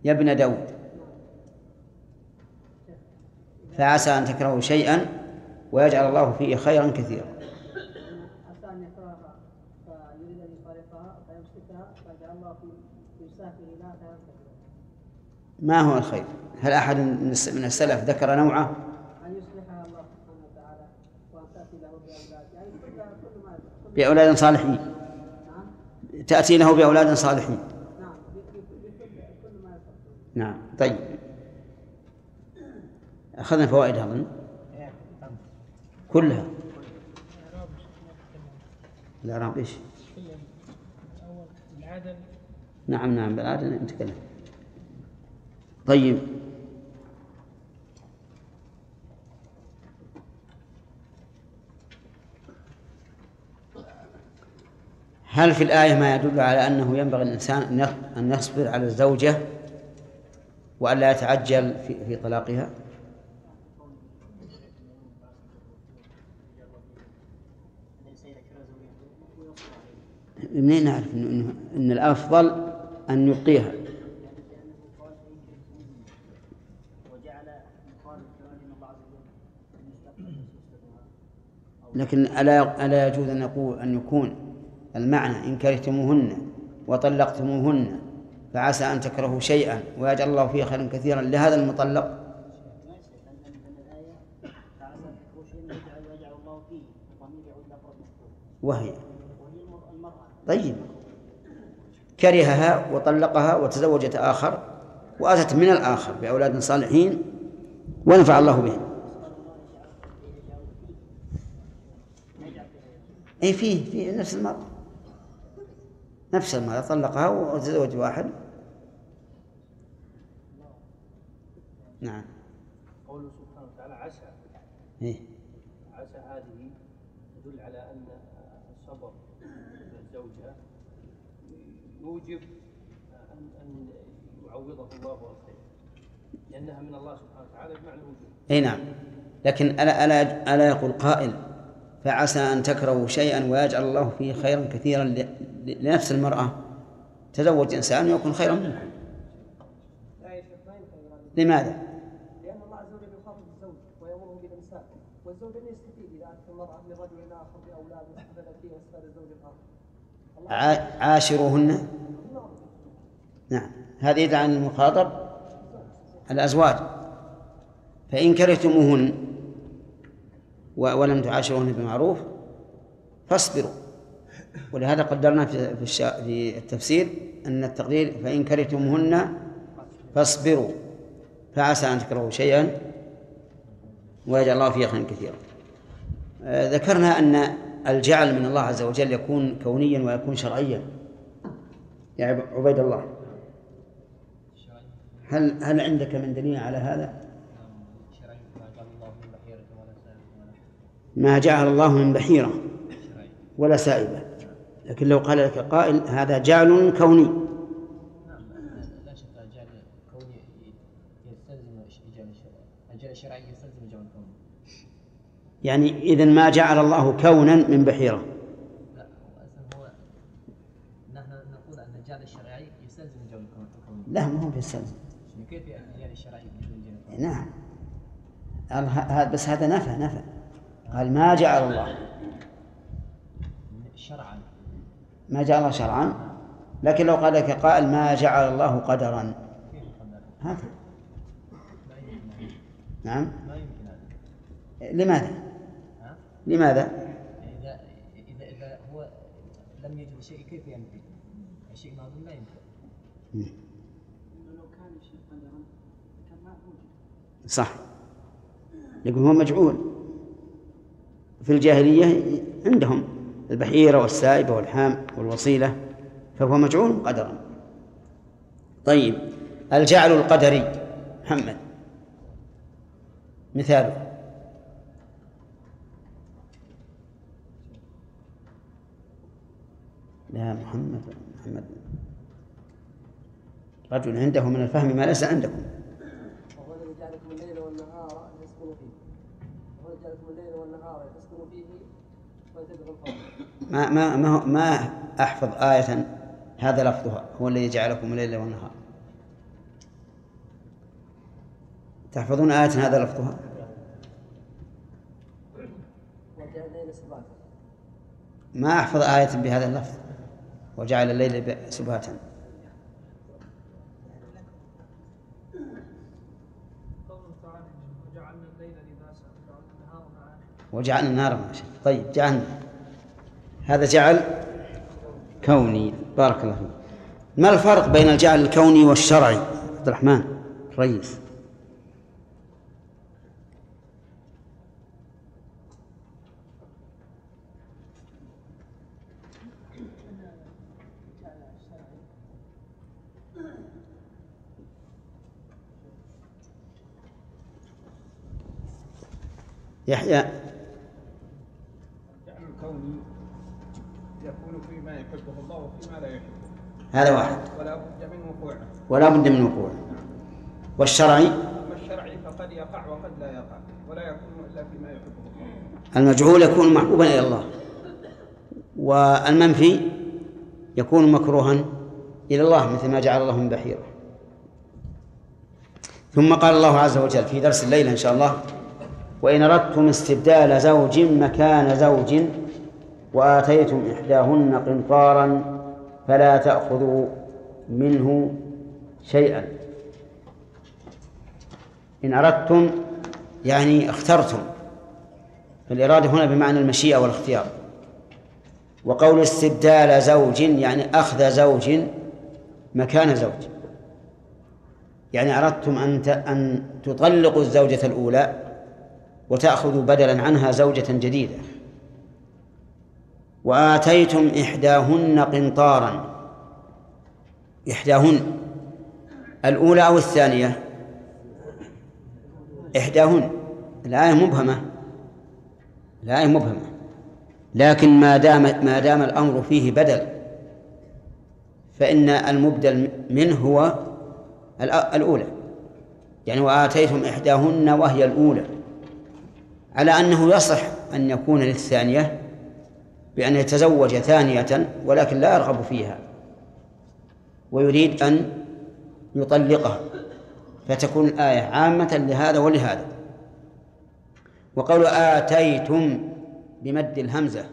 يا ابن داود. فعسى أن تكرهوا شيئا ويجعل الله فيه خيرا كثيرا. ما هو الخير؟ هل أحد من الس- من السلف ذكر نوعه؟ بأولاد صالحين. تأتي له بأولاد صالحين. نعم طيب. أخذنا فوائد أظن. كلها. الإعراب إيش؟ نعم نعم بالعادة نتكلم. طيب. هل في الآية ما يدل على أنه ينبغي الإنسان أن يص- أن يصبر على الزوجة وأن لا يتعجل في, في طلاقها؟ منين نعرف إنه إن الأفضل أن يبقيها لكن ألا ألا يجوز أن يقول أن يكون المعنى إن كرهتموهن وطلقتموهن فعسى أن تكرهوا شيئا ويجعل الله فيه خيرا كثيرا لهذا المطلق. وهي. طيب. كرهها وطلقها وتزوجت آخر وأتت من الآخر بأولاد صالحين ونفع الله بهم. اي فيه فيه نفس المرأة نفس المرأة طلقها وتزوج واحد. نعم. قوله سبحانه وتعالى عسى. إيه؟ عسى هذه تدل على أن الصبر من الزوجة. يوجب أن أن ان يعوضه الله الخير لأنها من الله سبحانه وتعالى بمعنى الوجود. اي نعم. لكن الا الا ألا يقول قائل فعسى أن تكرهوا شيئا ويجعل الله فيه خيرا كثيرا لنفس المرأة. تزوج إنسان ويكون خيرا منكم. لماذا؟ لأن الله عز وجل يخاطب الزوج ويأمره بالإمساك والزوج لم يستفيد إذا أتت المرأة من رجل آخر بأولاد واستفادت فيه واستفاد الزوج الآخر. عاشروهن؟ نعم. هذا يدعى عن المخاطب. الأزواج. فإن كرهتموهن ولم تعاشروهن بمعروف فاصبروا. ولهذا قدرنا في في, التفسير أن التقدير فإن كرهتموهن فاصبروا. فعسى أن تكرهوا شيئا ويجعل الله فيه خيرا كثيرا. آه، ذكرنا أن الجعل من الله عز وجل يكون كونيا ويكون شرعيا. يا عب- عبيد الله هل هل عندك من دليل على هذا؟ ما جعل الله من بحيرة ولا سائبة. لكن لو قال لك قائل هذا جعل كوني. يستلزم يستلزم يعني إذا ما جعل الله كونا من بحيرة. لا هو يستلزم ما هو بيستلزم يعني كيف الجعل الشرعي؟ نعم. بس هذا نفى نفى. قال ما جعل الله شرعا ما جعل الله شرعا لكن لو قال لك قائل ما جعل الله قدرا؟ هذا. نعم ما يمكن هذا لماذا؟ ها؟ لماذا؟ إذا إذا إذا هو لم يجد شيء كيف يمكن؟ الشيء معلوم لا يمكن لو كان الشيء قدرا كان ما موجود صح يقول هو مجعول في الجاهلية عندهم البحيرة والسائبة والحام والوصيلة فهو مجعول قدرا. طيب الجعل القدري محمد مثاله. لا محمد محمد. رجل عنده من الفهم ما ليس عندكم وهو الذي جعل لكم الليل والنهار لتسكنوا فيه وهو الذي جعل لكم الليل والنهار فيه ما ما ما ما أحفظ آية هذا لفظها هو الذي جعلكم الليل والنهار. تحفظون آية هذا لفظها؟ ما أحفظ آية بهذا اللفظ. وجعل الليل سباتا قوله تعالى وجعلنا الليل لباسا وجعلنا النهار معاشا وجعلنا النار معاشا طيب جعلنا. هذا جعل كوني. بارك الله فيك. ما الفرق بين الجعل الكوني والشرعي؟ عبد الرحمن الرئيس يحيى الجعل الكوني يكون فيما يحبه الله وفيما لا يحبه هذا واحد. ولا بد من وقوعه. ولا بد من وقوعه. والشرعي؟ اما الشرعي فقد يقع وقد لا يقع ولا يكون إلا فيما يحبه. الله المجعول يكون محبوبا إلى الله. والمنفي يكون مكروها إلى الله مثل ما جعل الله من بحيرة. ثم قال الله عز وجل في درس الليلة إن شاء الله وإن أردتم استبدال زوج مكان زوج وآتيتم إحداهن قنطارا فلا تأخذوا منه شيئا. إن أردتم يعني اخترتم. فالإرادة هنا بمعنى المشيئة والاختيار. وقول استبدال زوج يعني أخذ زوج مكان زوج. يعني أردتم أن أن تطلقوا الزوجة الأولى وتأخذوا بدلا عنها زوجة جديدة. وآتيتم إحداهن قنطارا. إحداهن. الأولى أو الثانية؟ إحداهن. الآية مبهمة. الآية مبهمة. لكن ما دام ما دام الأمر فيه بدل فإن المبدل منه هو الأولى. يعني وآتيتم إحداهن وهي الأولى. على أنه يصح أن يكون للثانية بأن يتزوج ثانية ولكن لا يرغب فيها ويريد أن يطلقها فتكون الآية عامة لهذا ولهذا. وقول آتيتم بمد الهمزة